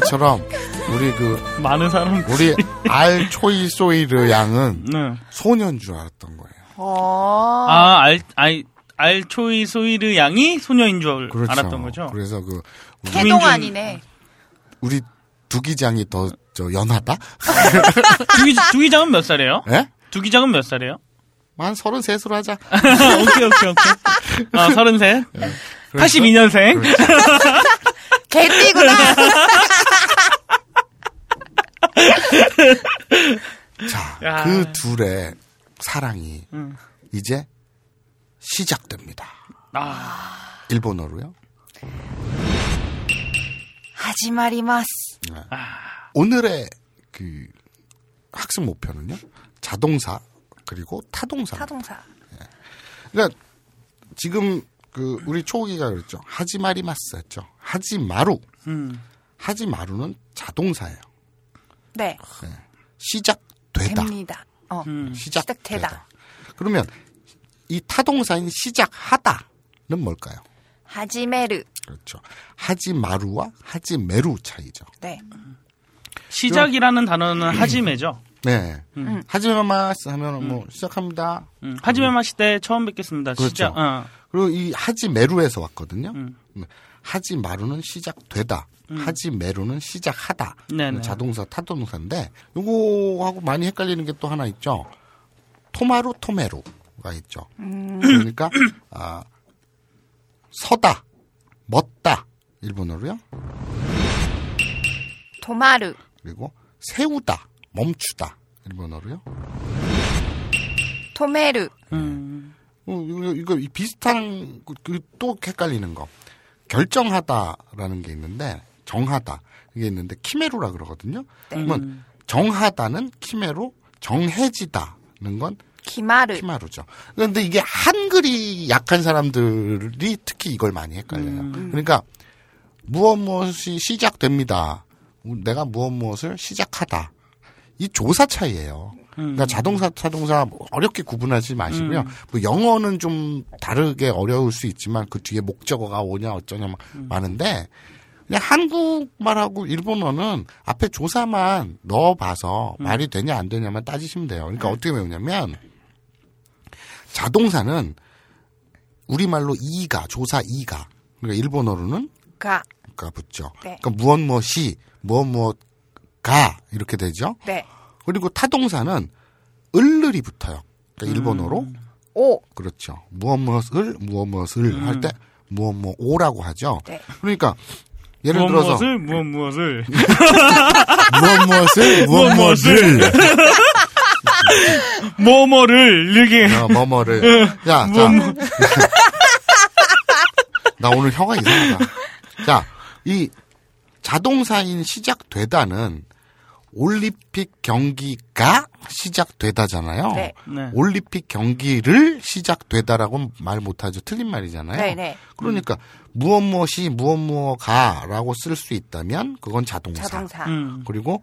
것처럼 우리 그 많은 사람. 우리 알 초이 소이르 양은 *laughs* 네. 소년 줄 알았던 거예요. 어. 아, 알, 알, 알 초이 소이르 양이 소녀인 줄 그렇죠. 알았던 거죠? 그래서 그 우리, 태동안이네. 우리 두기장이 더 저 연하다? *laughs* 두기, 두기장은 몇 살이에요? 예? 두기장은 몇 살이에요? 한 33으로 하자. *laughs* 오케이, 오케이, 오케이. 아, 서른셋. 그래서- 82년생. 개띠구나. *laughs* 자, 야. 그 둘의 사랑이 음. 이제 시작됩니다. 아, 일본어로요. 하지마리마스. 오늘의 그 학습 목표는요. 자동사 그리고 타동사. 타동사. 그러니까 지금 그 우리 초기가 그랬죠. 하지마리마스 했죠. 하지마루. 음. 하지마루는 자동사예요. 네. 시작되다. 됩니다. 어. 음. 시작되다. 시작되다. 그러면 이 타동사인 시작하다는 뭘까요? 하지메르. 그렇죠. 하지마루와 하지메루 차이죠. 네. 시작이라는 단어는 하지메죠. 네. 음. 하지마마스 하면 뭐 시작합니다. 음. 하지메 마시 때 처음 뵙겠습니다. 그렇죠. 시작. 어. 그리고 이 하지메루에서 왔거든요. 음. 하지 마루는 시작되다. 하지메루는 시작하다. 네네. 자동사 타동사인데 요거하고 많이 헷갈리는 게 또 하나 있죠. 토마루 토메루가 있죠. 그러니까 아, 서다, 멎다 일본어로요. 도마루. 그리고 세우다, 멈추다 일본어로요. 토메르. 음. 어, 이거, 이거 이 비슷한 그, 그, 또 헷갈리는 거 결정하다라는 게 있는데 정하다 이게 있는데 키메루라 그러거든요. 그러면 정하다는 키메루, 정해지다는 건 기마르. 키마루죠. 그런데 이게 한 한글이 약한 사람들이 특히 이걸 많이 헷갈려요. 그러니까 무엇 무엇이 시작됩니다. 내가 무엇 무엇을 시작하다. 이 조사 차이예요. 그러니까 자동사, 타동사 뭐 어렵게 구분하지 마시고요. 뭐 영어는 좀 다르게 어려울 수 있지만 그 뒤에 목적어가 오냐 어쩌냐 막 많은데 그냥 한국말하고 일본어는 앞에 조사만 넣어봐서 말이 되냐 안 되냐만 따지시면 돼요. 그러니까 어떻게 배우냐면 자동사는 우리말로 이가 조사 이가 그러니까 일본어로는 가. 가 붙죠. 네. 그러니까 무엇 무엇이 무엇 무엇 가 이렇게 되죠. 네. 그리고 타동사는 을을이 붙어요. 그러니까 일본어로 오. 그렇죠. 무엇 무엇을 무엇 무엇을 할때 무엇 무엇 오라고 하죠. 네. 그러니까 예를 무엇 들어서 무엇을 무엇 *laughs* 무엇을 무엇 무엇을 무엇 *laughs* 무엇 무엇을 뭐뭐를 이렇게 어, 뭐뭐를 야, 자. 뭐- *laughs* 나 오늘 혀가 이상하다. 자, 이 자동사인 시작되다는 올림픽 경기가 시작되다잖아요. 네. 네. 올림픽 경기를 시작되다라고 말 못하죠. 틀린 말이잖아요. 네, 네. 그러니까 무엇 무엇이 무엇 무엇가라고 쓸 수 있다면 그건 자동사. 자동사. 음. 그리고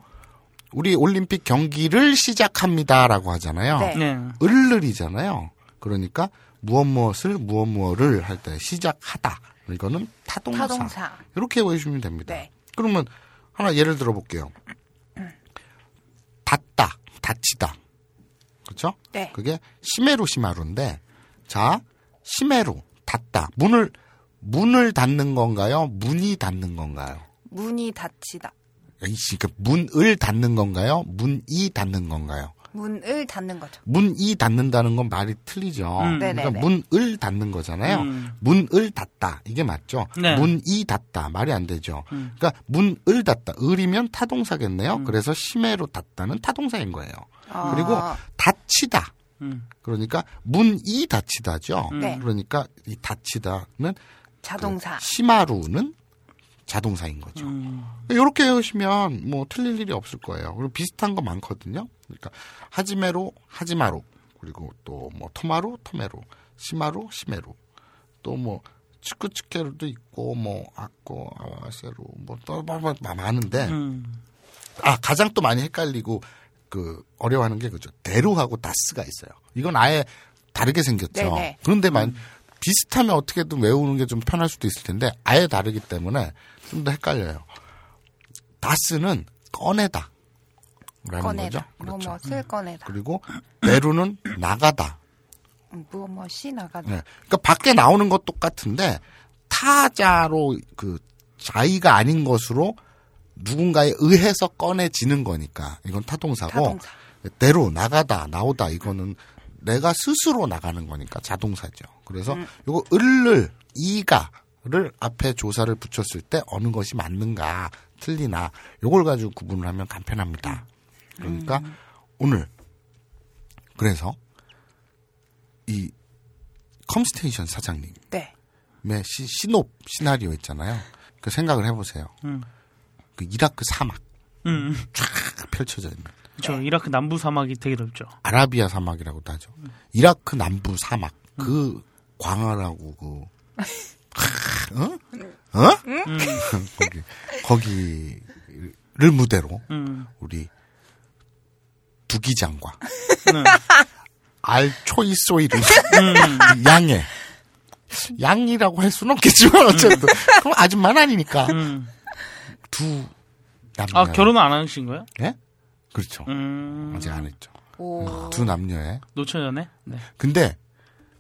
우리 올림픽 경기를 시작합니다라고 하잖아요. 네. 네. 을을이잖아요. 그러니까 무엇 무엇을 무엇 무엇을 할 때 시작하다. 이거는 타동사. 타동사. 이렇게 보시면 됩니다. 네. 그러면 하나 예를 들어 볼게요. 닫다, 닫히다. 그렇죠? 네. 그게 시메로 시마루인데 자, 시메로 닫다. 문을 문을 닫는 건가요? 문이 닫는 건가요? 문이 닫히다. 이씨, 그 문을 닫는 건가요? 문이 닫는 건가요? 문을 닫는 거죠. 문이 닫는다는 건 말이 틀리죠. 음. 그러니까 네네네. 문을 닫는 거잖아요. 음. 문을 닫다 이게 맞죠. 네. 문이 닫다 말이 안 되죠. 음. 그러니까 문을 닫다 을이면 타동사겠네요. 그래서 심해로 닫다는 타동사인 거예요. 아. 그리고 닫히다 음. 그러니까 문이 닫히다죠. 네. 그러니까 이 닫히다는 자동사. 그 시마루는 자동사인 거죠. 음. 이렇게 해오시면 뭐 틀릴 일이 없을 거예요. 그리고 비슷한 거 많거든요. 그러니까 하지메로, 하지마루, 그리고 또 뭐 토마루, 토메루, 시마루, 시메루, 또뭐 치크치케루도 있고 뭐 아꼬, 아와세루, 뭐또 많은데 음. 아 가장 또 많이 헷갈리고 그 어려워하는 게 그죠. 대루하고 다스가 있어요. 이건 아예 다르게 생겼죠. 네네. 그런데만 비슷하면 어떻게든 외우는 게 좀 편할 수도 있을 텐데 아예 다르기 때문에 좀 더 헷갈려요. 다스는 꺼내다. 라는 꺼내다. 거죠. 그렇죠. 무엇을 꺼내다. 그리고 대루는 나가다. 음, 무엇이 나가다. 네. 그러니까 밖에 나오는 것 똑같은데 타자로 그 자의가 아닌 것으로 누군가에 의해서 꺼내지는 거니까 이건 타동사고 타동사. 대로 나가다 나오다 이거는 내가 스스로 나가는 거니까 자동사죠. 그래서 음. 요거 을을 이가 를 앞에 조사를 붙였을 때 어느 것이 맞는가 틀리나 요걸 가지고 구분을 하면 간편합니다. 그러니까 음. 오늘 그래서 이 컴스테이션 사장님 네. 의 시, 시놉 시나리오 있잖아요. 그 생각을 해보세요. 음. 그 이라크 사막 음. 쫙 펼쳐져 있는 저 이라크 남부 사막이 되게 넓죠. 아라비아 사막이라고도 하죠. 이라크 남부 사막 그 광활하고 그 *laughs* 하, 어? 어? 거기 거기를 무대로 음. 우리 두기장과 네. 알초이소이를 양해 양이라고 할 수는 없겠지만 어쨌든 그럼 아줌마는 아니니까 음. 두 남녀 아 결혼은 안 하신 거예요? 예 그렇죠 음. 아직 안 했죠 오. 두 남녀에 노처녀네. 네. 근데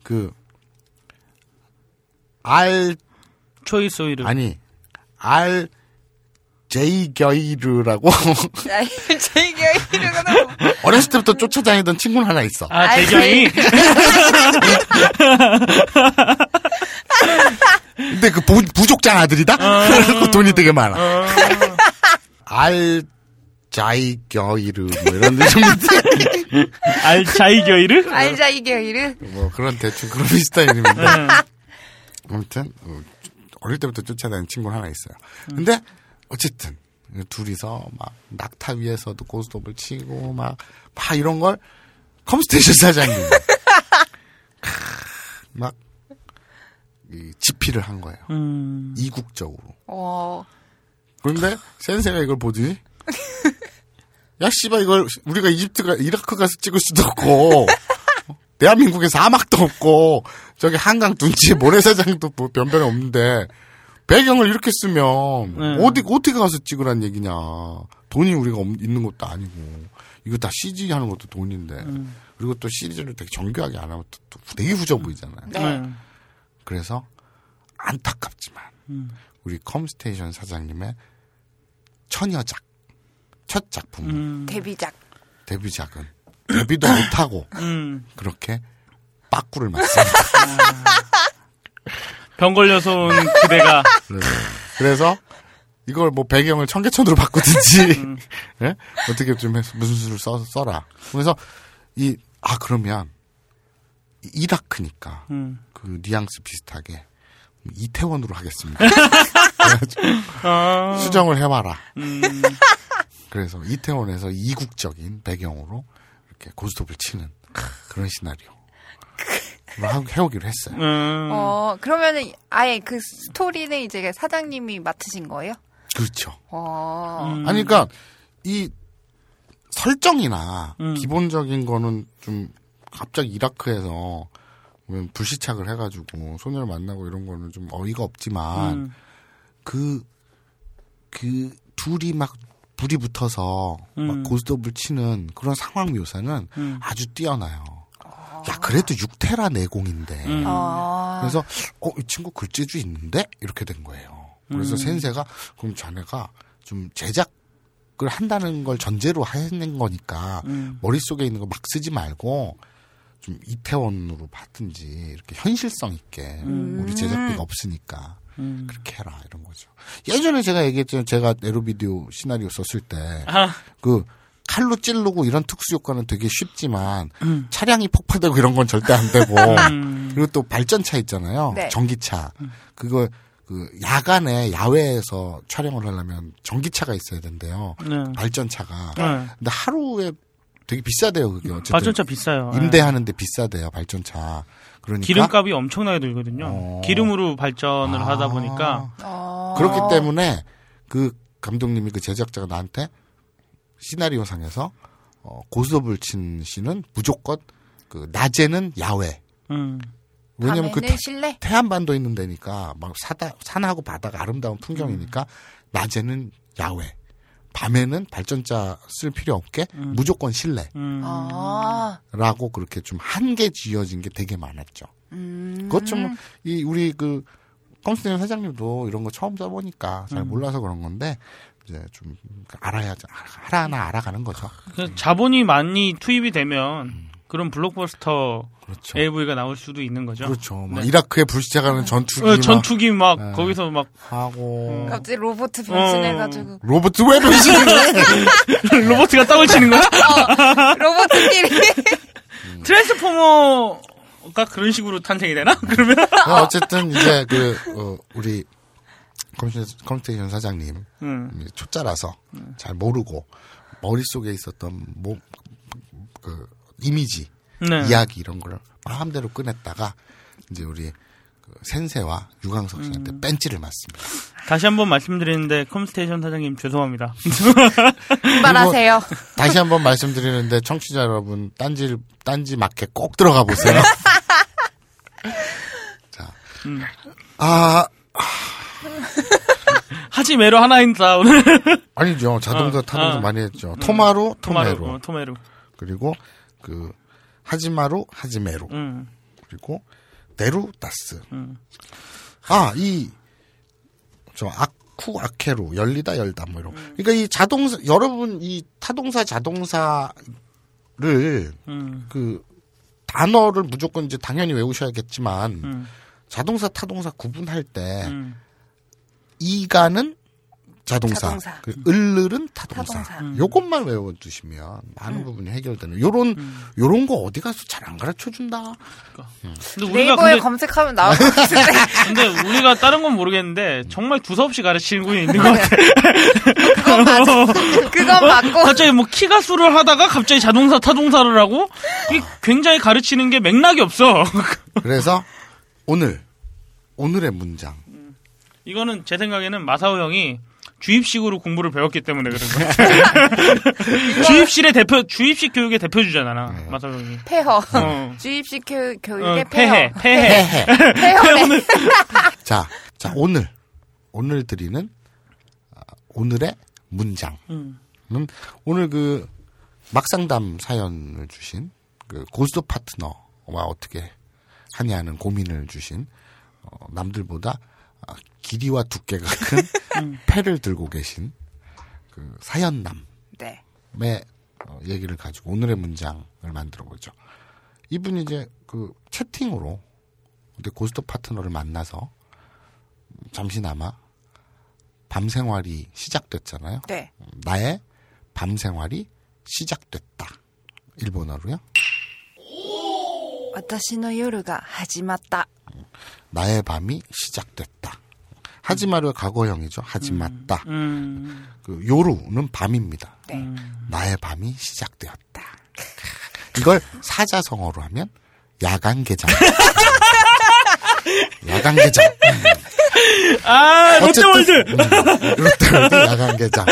그 알 오일을. 아니 알 제이겨이르라고 *laughs* 제 이거는 어렸을 때부터 쫓아다니던 친구는 하나 있어. 아 대경이. *laughs* 근데 그 부, 부족장 아들이다. *laughs* 그래서 돈이 되게 많아. 알 자이 겨이르 뭐 이런 느낌인데 알자이 겨이르? 알자 이게 이르. 뭐 그런 대충 그런 비슷한 이름인데 네. 아무튼 어, 어릴 때부터 쫓아다니는 친구 하나 있어요. 근데 어쨌든 둘이서 막 낙타 위에서도 고스톱을 치고 막, 막 이런 걸 컴스테이션 사장님. 크, *laughs* 막 이, 집필을 한 거예요. 음. 이국적으로. 어, 그런데 센세가 이걸 보더니 야 씨발 이걸 우리가 이집트가 이라크 가서 찍을 수도 없고 어? 대한민국에 사막도 없고 저기 한강 둔치에 *laughs* 모래사장도 뭐 변변이 없는데 배경을 이렇게 쓰면 네. 어디 어떻게 가서 찍으란 얘기냐 돈이 우리가 없- 있는 것도 아니고 이거 다 CG 하는 것도 돈인데 음. 그리고 또 시리즈를 되게 정교하게 안 하면 또, 또 되게 후져 보이잖아요. 네. 그래서 안타깝지만 음. 우리 컴스테이션 사장님의 처녀작 첫 작품 음. 데뷔작. 데뷔작은 데뷔도 못하고 음. 그렇게 빠꾸를 맞습니다. *laughs* 병 걸려서 온 그대가 네. 그래서 이걸 뭐 배경을 청계천으로 바꾸든지 음. *laughs* 예? 어떻게 좀 해서 무슨 수를 써, 써라. 그래서 이 아 그러면 이- 이라크니까 음. 그 뉘앙스 비슷하게 이태원으로 하겠습니다. *laughs* 아. 수정을 해봐라. 음. 그래서 이태원에서 이국적인 배경으로 이렇게 고스톱을 치는 그런 시나리오. *laughs* 로 해오기로 했어요. 음. 어, 그러면은 아예 그 스토리는 이제 사장님이 맡으신 거예요? 그렇죠. 어, 음. 아니, 그러니까 이 설정이나 음. 기본적인 거는 좀 갑자기 이라크에서 뭐 불시착을 해가지고 소녀를 만나고 이런 거는 좀 어이가 없지만 음. 그, 그 둘이 막 불이 붙어서 음. 막 고스톱을 치는 그런 상황 묘사는 음. 아주 뛰어나요. 야, 그래도 6테라 내공인데. 음. 어, 그래서, 어, 이 친구 글재주 있는데? 이렇게 된 거예요. 그래서 음. 센세가, 그럼 자네가 좀 제작 을 한다는 걸 전제로 해낸 거니까, 음. 머릿속에 있는 거 막 쓰지 말고, 좀 이태원으로 받든지, 이렇게 현실성 있게, 우리 제작비가 없으니까, 음. 그렇게 해라, 이런 거죠. 예전에 제가 얘기했죠. 제가 에로비디오 시나리오 썼을 때, 아. 그, 칼로 찌르고 이런 특수 효과는 되게 쉽지만, 음. 차량이 폭파되고 이런 건 절대 안 되고, 음. 그리고 또 발전차 있잖아요. 네. 전기차. 그거 그 야간에 야외에서 촬영을 하려면 전기차가 있어야 된대요. 네. 발전차가. 네. 근데 하루에 되게 비싸대요, 그게. 어쨌든 발전차 비싸요. 네. 임대하는데 비싸대요, 발전차. 그러니까 기름값이 엄청나게 들거든요. 어. 기름으로 발전을 아. 하다 보니까 어. 그렇기 때문에 그 감독님이 그 제작자가 나한테 시나리오 상에서 어, 고스톱을 친 씨는 무조건 그 낮에는 야외. 음. 왜냐면 그 태, 실내? 태안반도 있는 데니까 막 사다 산하고 바다가 아름다운 풍경이니까 낮에는 야외. 밤에는 발전차 쓸 필요 없게 무조건 실내라고 음. 아, 그렇게 좀 한계 지어진 게 되게 많았죠. 음. 그것 좀 이 우리 그 컴스테이션 사장님도 이런 거 처음 써보니까 잘 음. 몰라서 그런 건데 이제 좀 알아야 하나하나 알아가는 거죠. 그 자본이 많이 투입이 되면 그런 블록버스터 그렇죠. AV가 나올 수도 있는 거죠. 그렇죠. 막 네. 이라크에 불시착하는 전투기 어, 막 전투기 막 네. 거기서 막 하고 갑자기 로봇 어. 변신해가지고 로봇 왜 변신해? *laughs* 로봇가 떡을 치는 거야? *laughs* 로봇끼리 트랜스포머가 그런 식으로 탄생이 되나? *laughs* 그러면 어, 어쨌든 이제 그 어, 우리 컴스테이션, 컴스테이션 사장님 음. 초짜라서 잘 모르고 머릿속에 있었던 뭐, 그 이미지, 네. 이야기 이런 거를 마음대로 꺼냈다가 이제 우리 그 센세와 유광석 씨한테 음. 뺀찌를 맞습니다. 다시 한번 말씀드리는데 컴스테이션 사장님 죄송합니다. *laughs* 말하세요. 다시 한번 말씀드리는데 청취자 여러분 딴지 딴지 마켓 꼭 들어가 보세요. *laughs* 자, 음. 아 *laughs* 하지 메로 하나인다 오늘. *laughs* 아니죠 자동차 어, 타동차 어. 많이 했죠. 토마루 토메로 토마루, 어, 토메루. 그리고 그 하지마루 하지메루 음. 그리고 네루 다스. 음. 아, 이, 저, 아쿠, 아케루, 열리다, 열다, 뭐 이런. 음. 그러니까 이 자동사, 여러분, 이 타동사, 자동사를, 음. 그, 단어를 무조건 이제 당연히 외우셔야겠지만, 음. 자동사, 타동사 구분할 때, 음. 이가는 자동사, 자동사. 그 을르는 타동사. 타동사. 음. 요것만 외워두시면 많은 부분이 해결되는. 요런, 요런 거 어디 가서 잘 안 가르쳐 준다. 근데 우리가 네이버에 근데, 검색하면 나올 것 같은데 *laughs* 근데 우리가 다른 건 모르겠는데 정말 두서없이 가르치는 분이 있는 것 같아. 그건 맞아. 그건 맞고 갑자기 뭐 키가 수를 하다가 갑자기 자동사 타동사를 하고 굉장히 가르치는 게 맥락이 없어. 그래서 오늘 오늘의 문장. 이거는 제 생각에는 마사오 형이 주입식으로 공부를 배웠기 때문에 그런 거 같아요. *laughs* 주입실의 대표, 주입식 교육의 대표주잖아, 네. 마사오 형이. 폐허. 어. 주입식 교, 교육의 어, 폐해, 폐허. 폐해. 폐허네. *laughs* *laughs* 자, 자 오늘 오늘 드리는 아, 오늘의 문장은 음. 오늘 그 막상담 사연을 주신 그 고스트 파트너와 어떻게 하냐는 고민을 주신 어, 남들보다 아, 길이와 두께가 큰 *laughs* 패를 들고 계신 그 사연남의 네. 어, 얘기를 가지고 오늘의 문장을 만들어 보죠. 이분이 이제 그 채팅으로 근데 고스트 파트너를 만나서 잠시나마 밤 생활이 시작됐잖아요. 네. 나의 밤 생활이 시작됐다. 일본어로요. 私の 요루가 하지마다. 나의 밤이 시작됐다. 하지마를 과거형이죠. 하지마다. 음, 음. 그 요루는 밤입니다. 네. 음. 나의 밤이 시작되었다. 이걸 사자성어로 하면 야간 개장. 야간 개장. 아, 롯데월드. 롯데월드 야간 개장.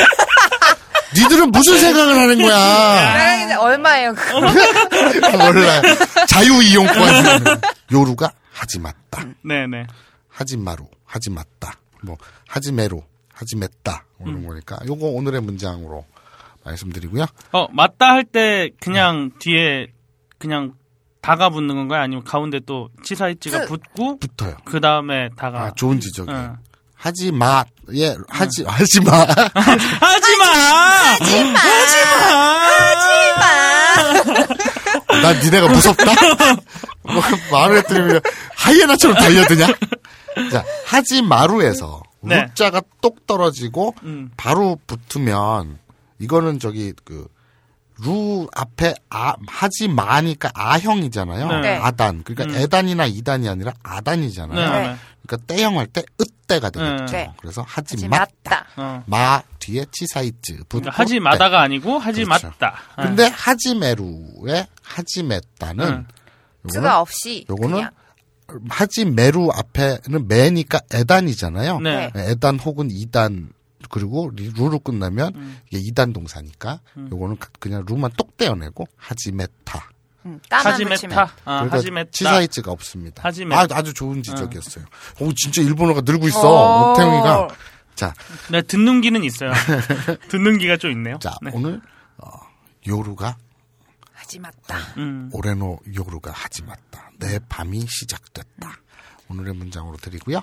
니들은 무슨 생각을 하는 거야? 아, 얼마예요, 그거? *laughs* 몰라요. 자유 이용권. 夜が始まった. 네네. 始まる. 始まった. 뭐, 始めろ. 始めた. 이런 거니까. 요거 오늘의 문장으로 말씀드리고요. 어, 맞다 할 때 그냥 뒤에 그냥 다가 붙는 건가요? 아니면 가운데 또 치사이치가 그- 붙고 붙어요. 그 다음에 다가 아, 좋은 지적이에요. 응. 하지 마. 예, 하지, *laughs* 하지 마. 하지 마! 하지 마! 하지 마! 난 니네가 무섭다? 뭐, 말을 했더니 하이에나처럼 달려드냐? 자, 하지 마루에서 네. 루자가 똑 떨어지고 음. 바로 붙으면 이거는 저기 그 る 앞에 あ はじま니까 あ형이잖아요. 네. あ단. 그러니까 음. え단이나 い단이 아니라 あ단이잖아요. 네. 네. 그러니까 て형 할 때 った가 되겠죠. 네. 그래서 はじ はじま. まった. 어. 마 뒤에 치사이즈 그러니까 하지 때. 마다가 아니고 하지 그렇죠. 맞다. 어. 근데 하지 메루의 하지메다는 응. 수가 없이. 요거는 그냥. 始める 앞에는 め니까 え단이잖아요. 네. え단 혹은 い단 그리고 り- る로 끝나면 음. 이게 이단 동사니까 요거는 가- 그냥 る만 똑 떼어내고 始めた. 음, た만 はじ 붙이면. めた. 아, 그러니까 하지 메타. 치사이즈가 없습니다. はじめ- 아, 아주 좋은 지적이었어요. 오 진짜 일본어가 늘고 어. 있어. 오태웅이가. 자, 네, 듣는 기는 있어요. *laughs* 듣는 기가 좀 있네요. 자 네. 오늘 어, 夜が 始まった. 음. 俺の 夜が 始まった 내 밤이 시작됐다. 오늘의 문장으로 드리고요.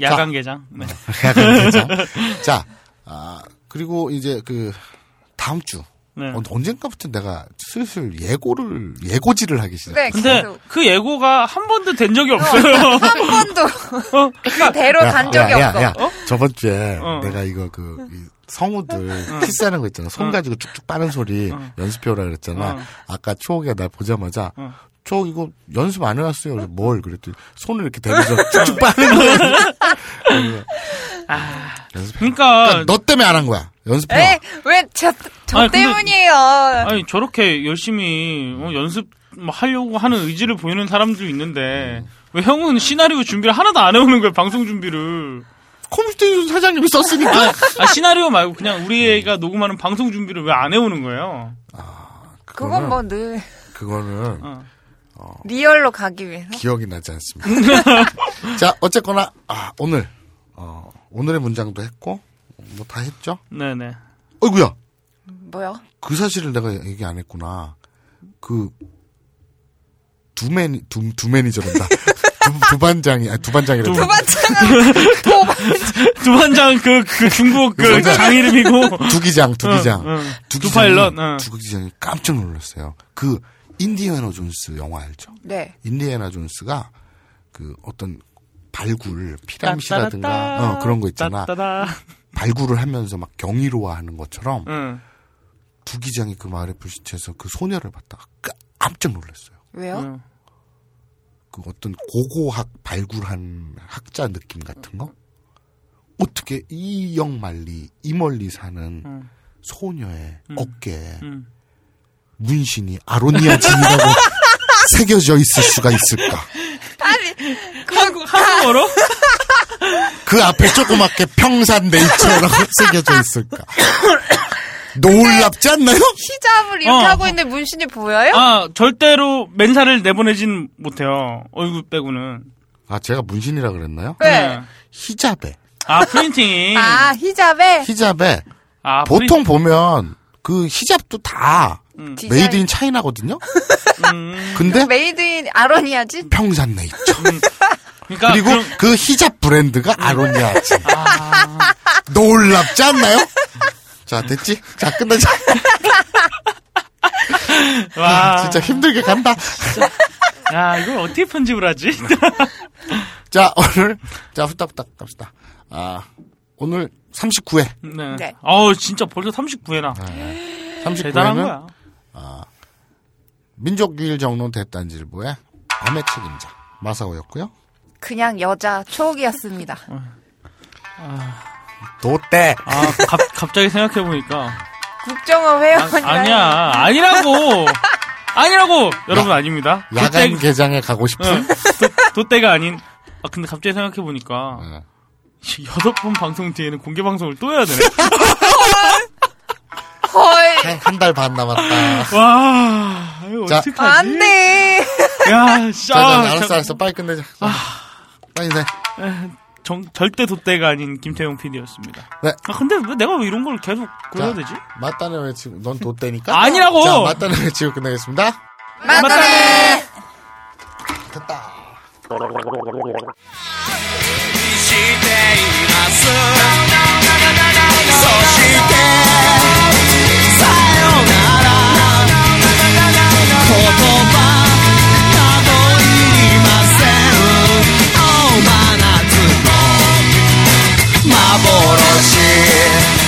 야간 개장. 네. *laughs* 야간 개장. *laughs* 자, 아, 그리고 이제 그 다음 주 네. 어, 언젠가부터 내가 슬슬 예고를 예고지를 하기 시작. 네, 근데. 그 예고가 한 번도 된 적이 없어요. 한 *laughs* 번도 그대로 간 적이 야, 없어. 야, 저번 주에 어. 내가 이거 그이 성우들 키스하는 거 있잖아. 손 가지고 쭉쭉 빠는 소리 연습해오라 그랬잖아. 어. 아까 초옥이가 날 보자마자 어. 초옥 이거 연습 안 해왔어요. 그래서 뭘 그랬더니 손을 이렇게 대면서 *laughs* 쭉쭉 빠는 거야. 연습해. 그러니까 그러니까 너 때문에 안 한 거야. 연습해. 에? 왜, 저, 저 아니, 근데- 때문이에요. 아니 저렇게 열심히 어, 연습 뭐 하려고 하는 의지를 보이는 사람도 있는데 왜 형은 시나리오 준비를 하나도 안 해오는 거야 방송 준비를 컴퓨터 사장님이 썼으니까. 아 시나리오 말고 그냥 우리 애가 녹음하는 방송 준비를 왜 안 해오는 거예요 그건 뭐 늘 그거는 어. 리얼로 가기 위해서. 기억이 나지 않습니다. *laughs* 자, 어쨌거나 아, 오늘 어, 오늘의 문장도 했고 뭐 다 했죠? 네네 어이구야. 뭐요? 그 사실을 내가 얘기 안 했구나. 그 두 매니 두, 두 매니저란다. *laughs* 두, 두 반장이 아니 두 반장이라. 두 반장은 *laughs* 도반. 두반장 그, 그 중국 그. 장 이름이고 두 기장, 두 기장. 응, 응. 두두 기장이- 파일럿, 응. 두 기장이 깜짝 놀랐어요. 그 인디애나 존스 영화 알죠? 네. 인디애나 존스가 그 어떤 발굴 피라미시라든가 어, 그런 거 있잖아. 따따다. *laughs* 발굴을 하면서 막 경이로워하는 것처럼 응. 두 기장이 그 마을에 불시체해서 그 소녀를 봤다가 깜짝 놀랐어요. 왜요? 응. 그 어떤 고고학 발굴한 학자 느낌 같은 거? 어떻게 이 영말리 이 멀리 사는 응. 소녀의 어깨에 응. 문신이 아로니아 진이라고 *laughs* 새겨져 있을 수가 있을까? 아니, 한국 한국어로? *laughs* 그 앞에 조그맣게 평산 네이처라고 *laughs* 새겨져 있을까? 놀랍지 않나요? 히잡을 이렇게 어. 하고 있는데 문신이 보여요? 아 절대로 맨살을 내보내진 못해요. 얼굴 빼고는. 아, 제가 문신이라 그랬나요? 네. 히잡에. 아 프린팅. 아, 히잡에 히잡에. 아, 보통 보면 그 히잡도 다 음. made in China거든요? 음, 근데 made in 아로니아지? 평산 네이처. 그러니까 그리고 그럼- 그 히잡 브랜드가 아로니아지. 아, 놀랍지 않나요? 자, 됐지? 자, 끝내자. 와, 진짜 힘들게 간다. 야 이걸 어떻게 편집을 하지? *laughs* 자, 오늘, 자, 후딱후딱 갑시다. 아, 오늘 39회. 네. 네. 어우 진짜 벌써 39회나. 네. 39회는 대단한 거야. 민족유일 정론 대단지일보의 밤의 책임자 마사오였고요. 그냥 여자 초옥이었습니다. 도대 아 갑, 갑자기 생각해 보니까 국정원 아, 회원이 아니야 아니라고 아니라고 여러분 아닙니다. 야간 도떼- 개장에 가고 싶은 응, 도, 도대가 아닌. 아 근데 갑자기 생각해 보니까 네. 여덟 번 방송 뒤에는 공개 방송을 또 해야 되네. *laughs* 헐. 한달 반 남았다. 와 이거 자. 어떡하지? 안 돼. 야 자, 자, 아, 알았어, 저- 알았어. 빨리 끝내자. 빨리 내. 정, 절대 도대가 아닌 김태용 PD였습니다. 네. 아 근데 왜 내가 왜 이런 걸 계속 그래야 되지? 맞다네 외치고, 넌 도대니까? *laughs* 아니라고! 자, 맞다네 외치고 끝내겠습니다. 맞다네. 됐다. 이 시대 幻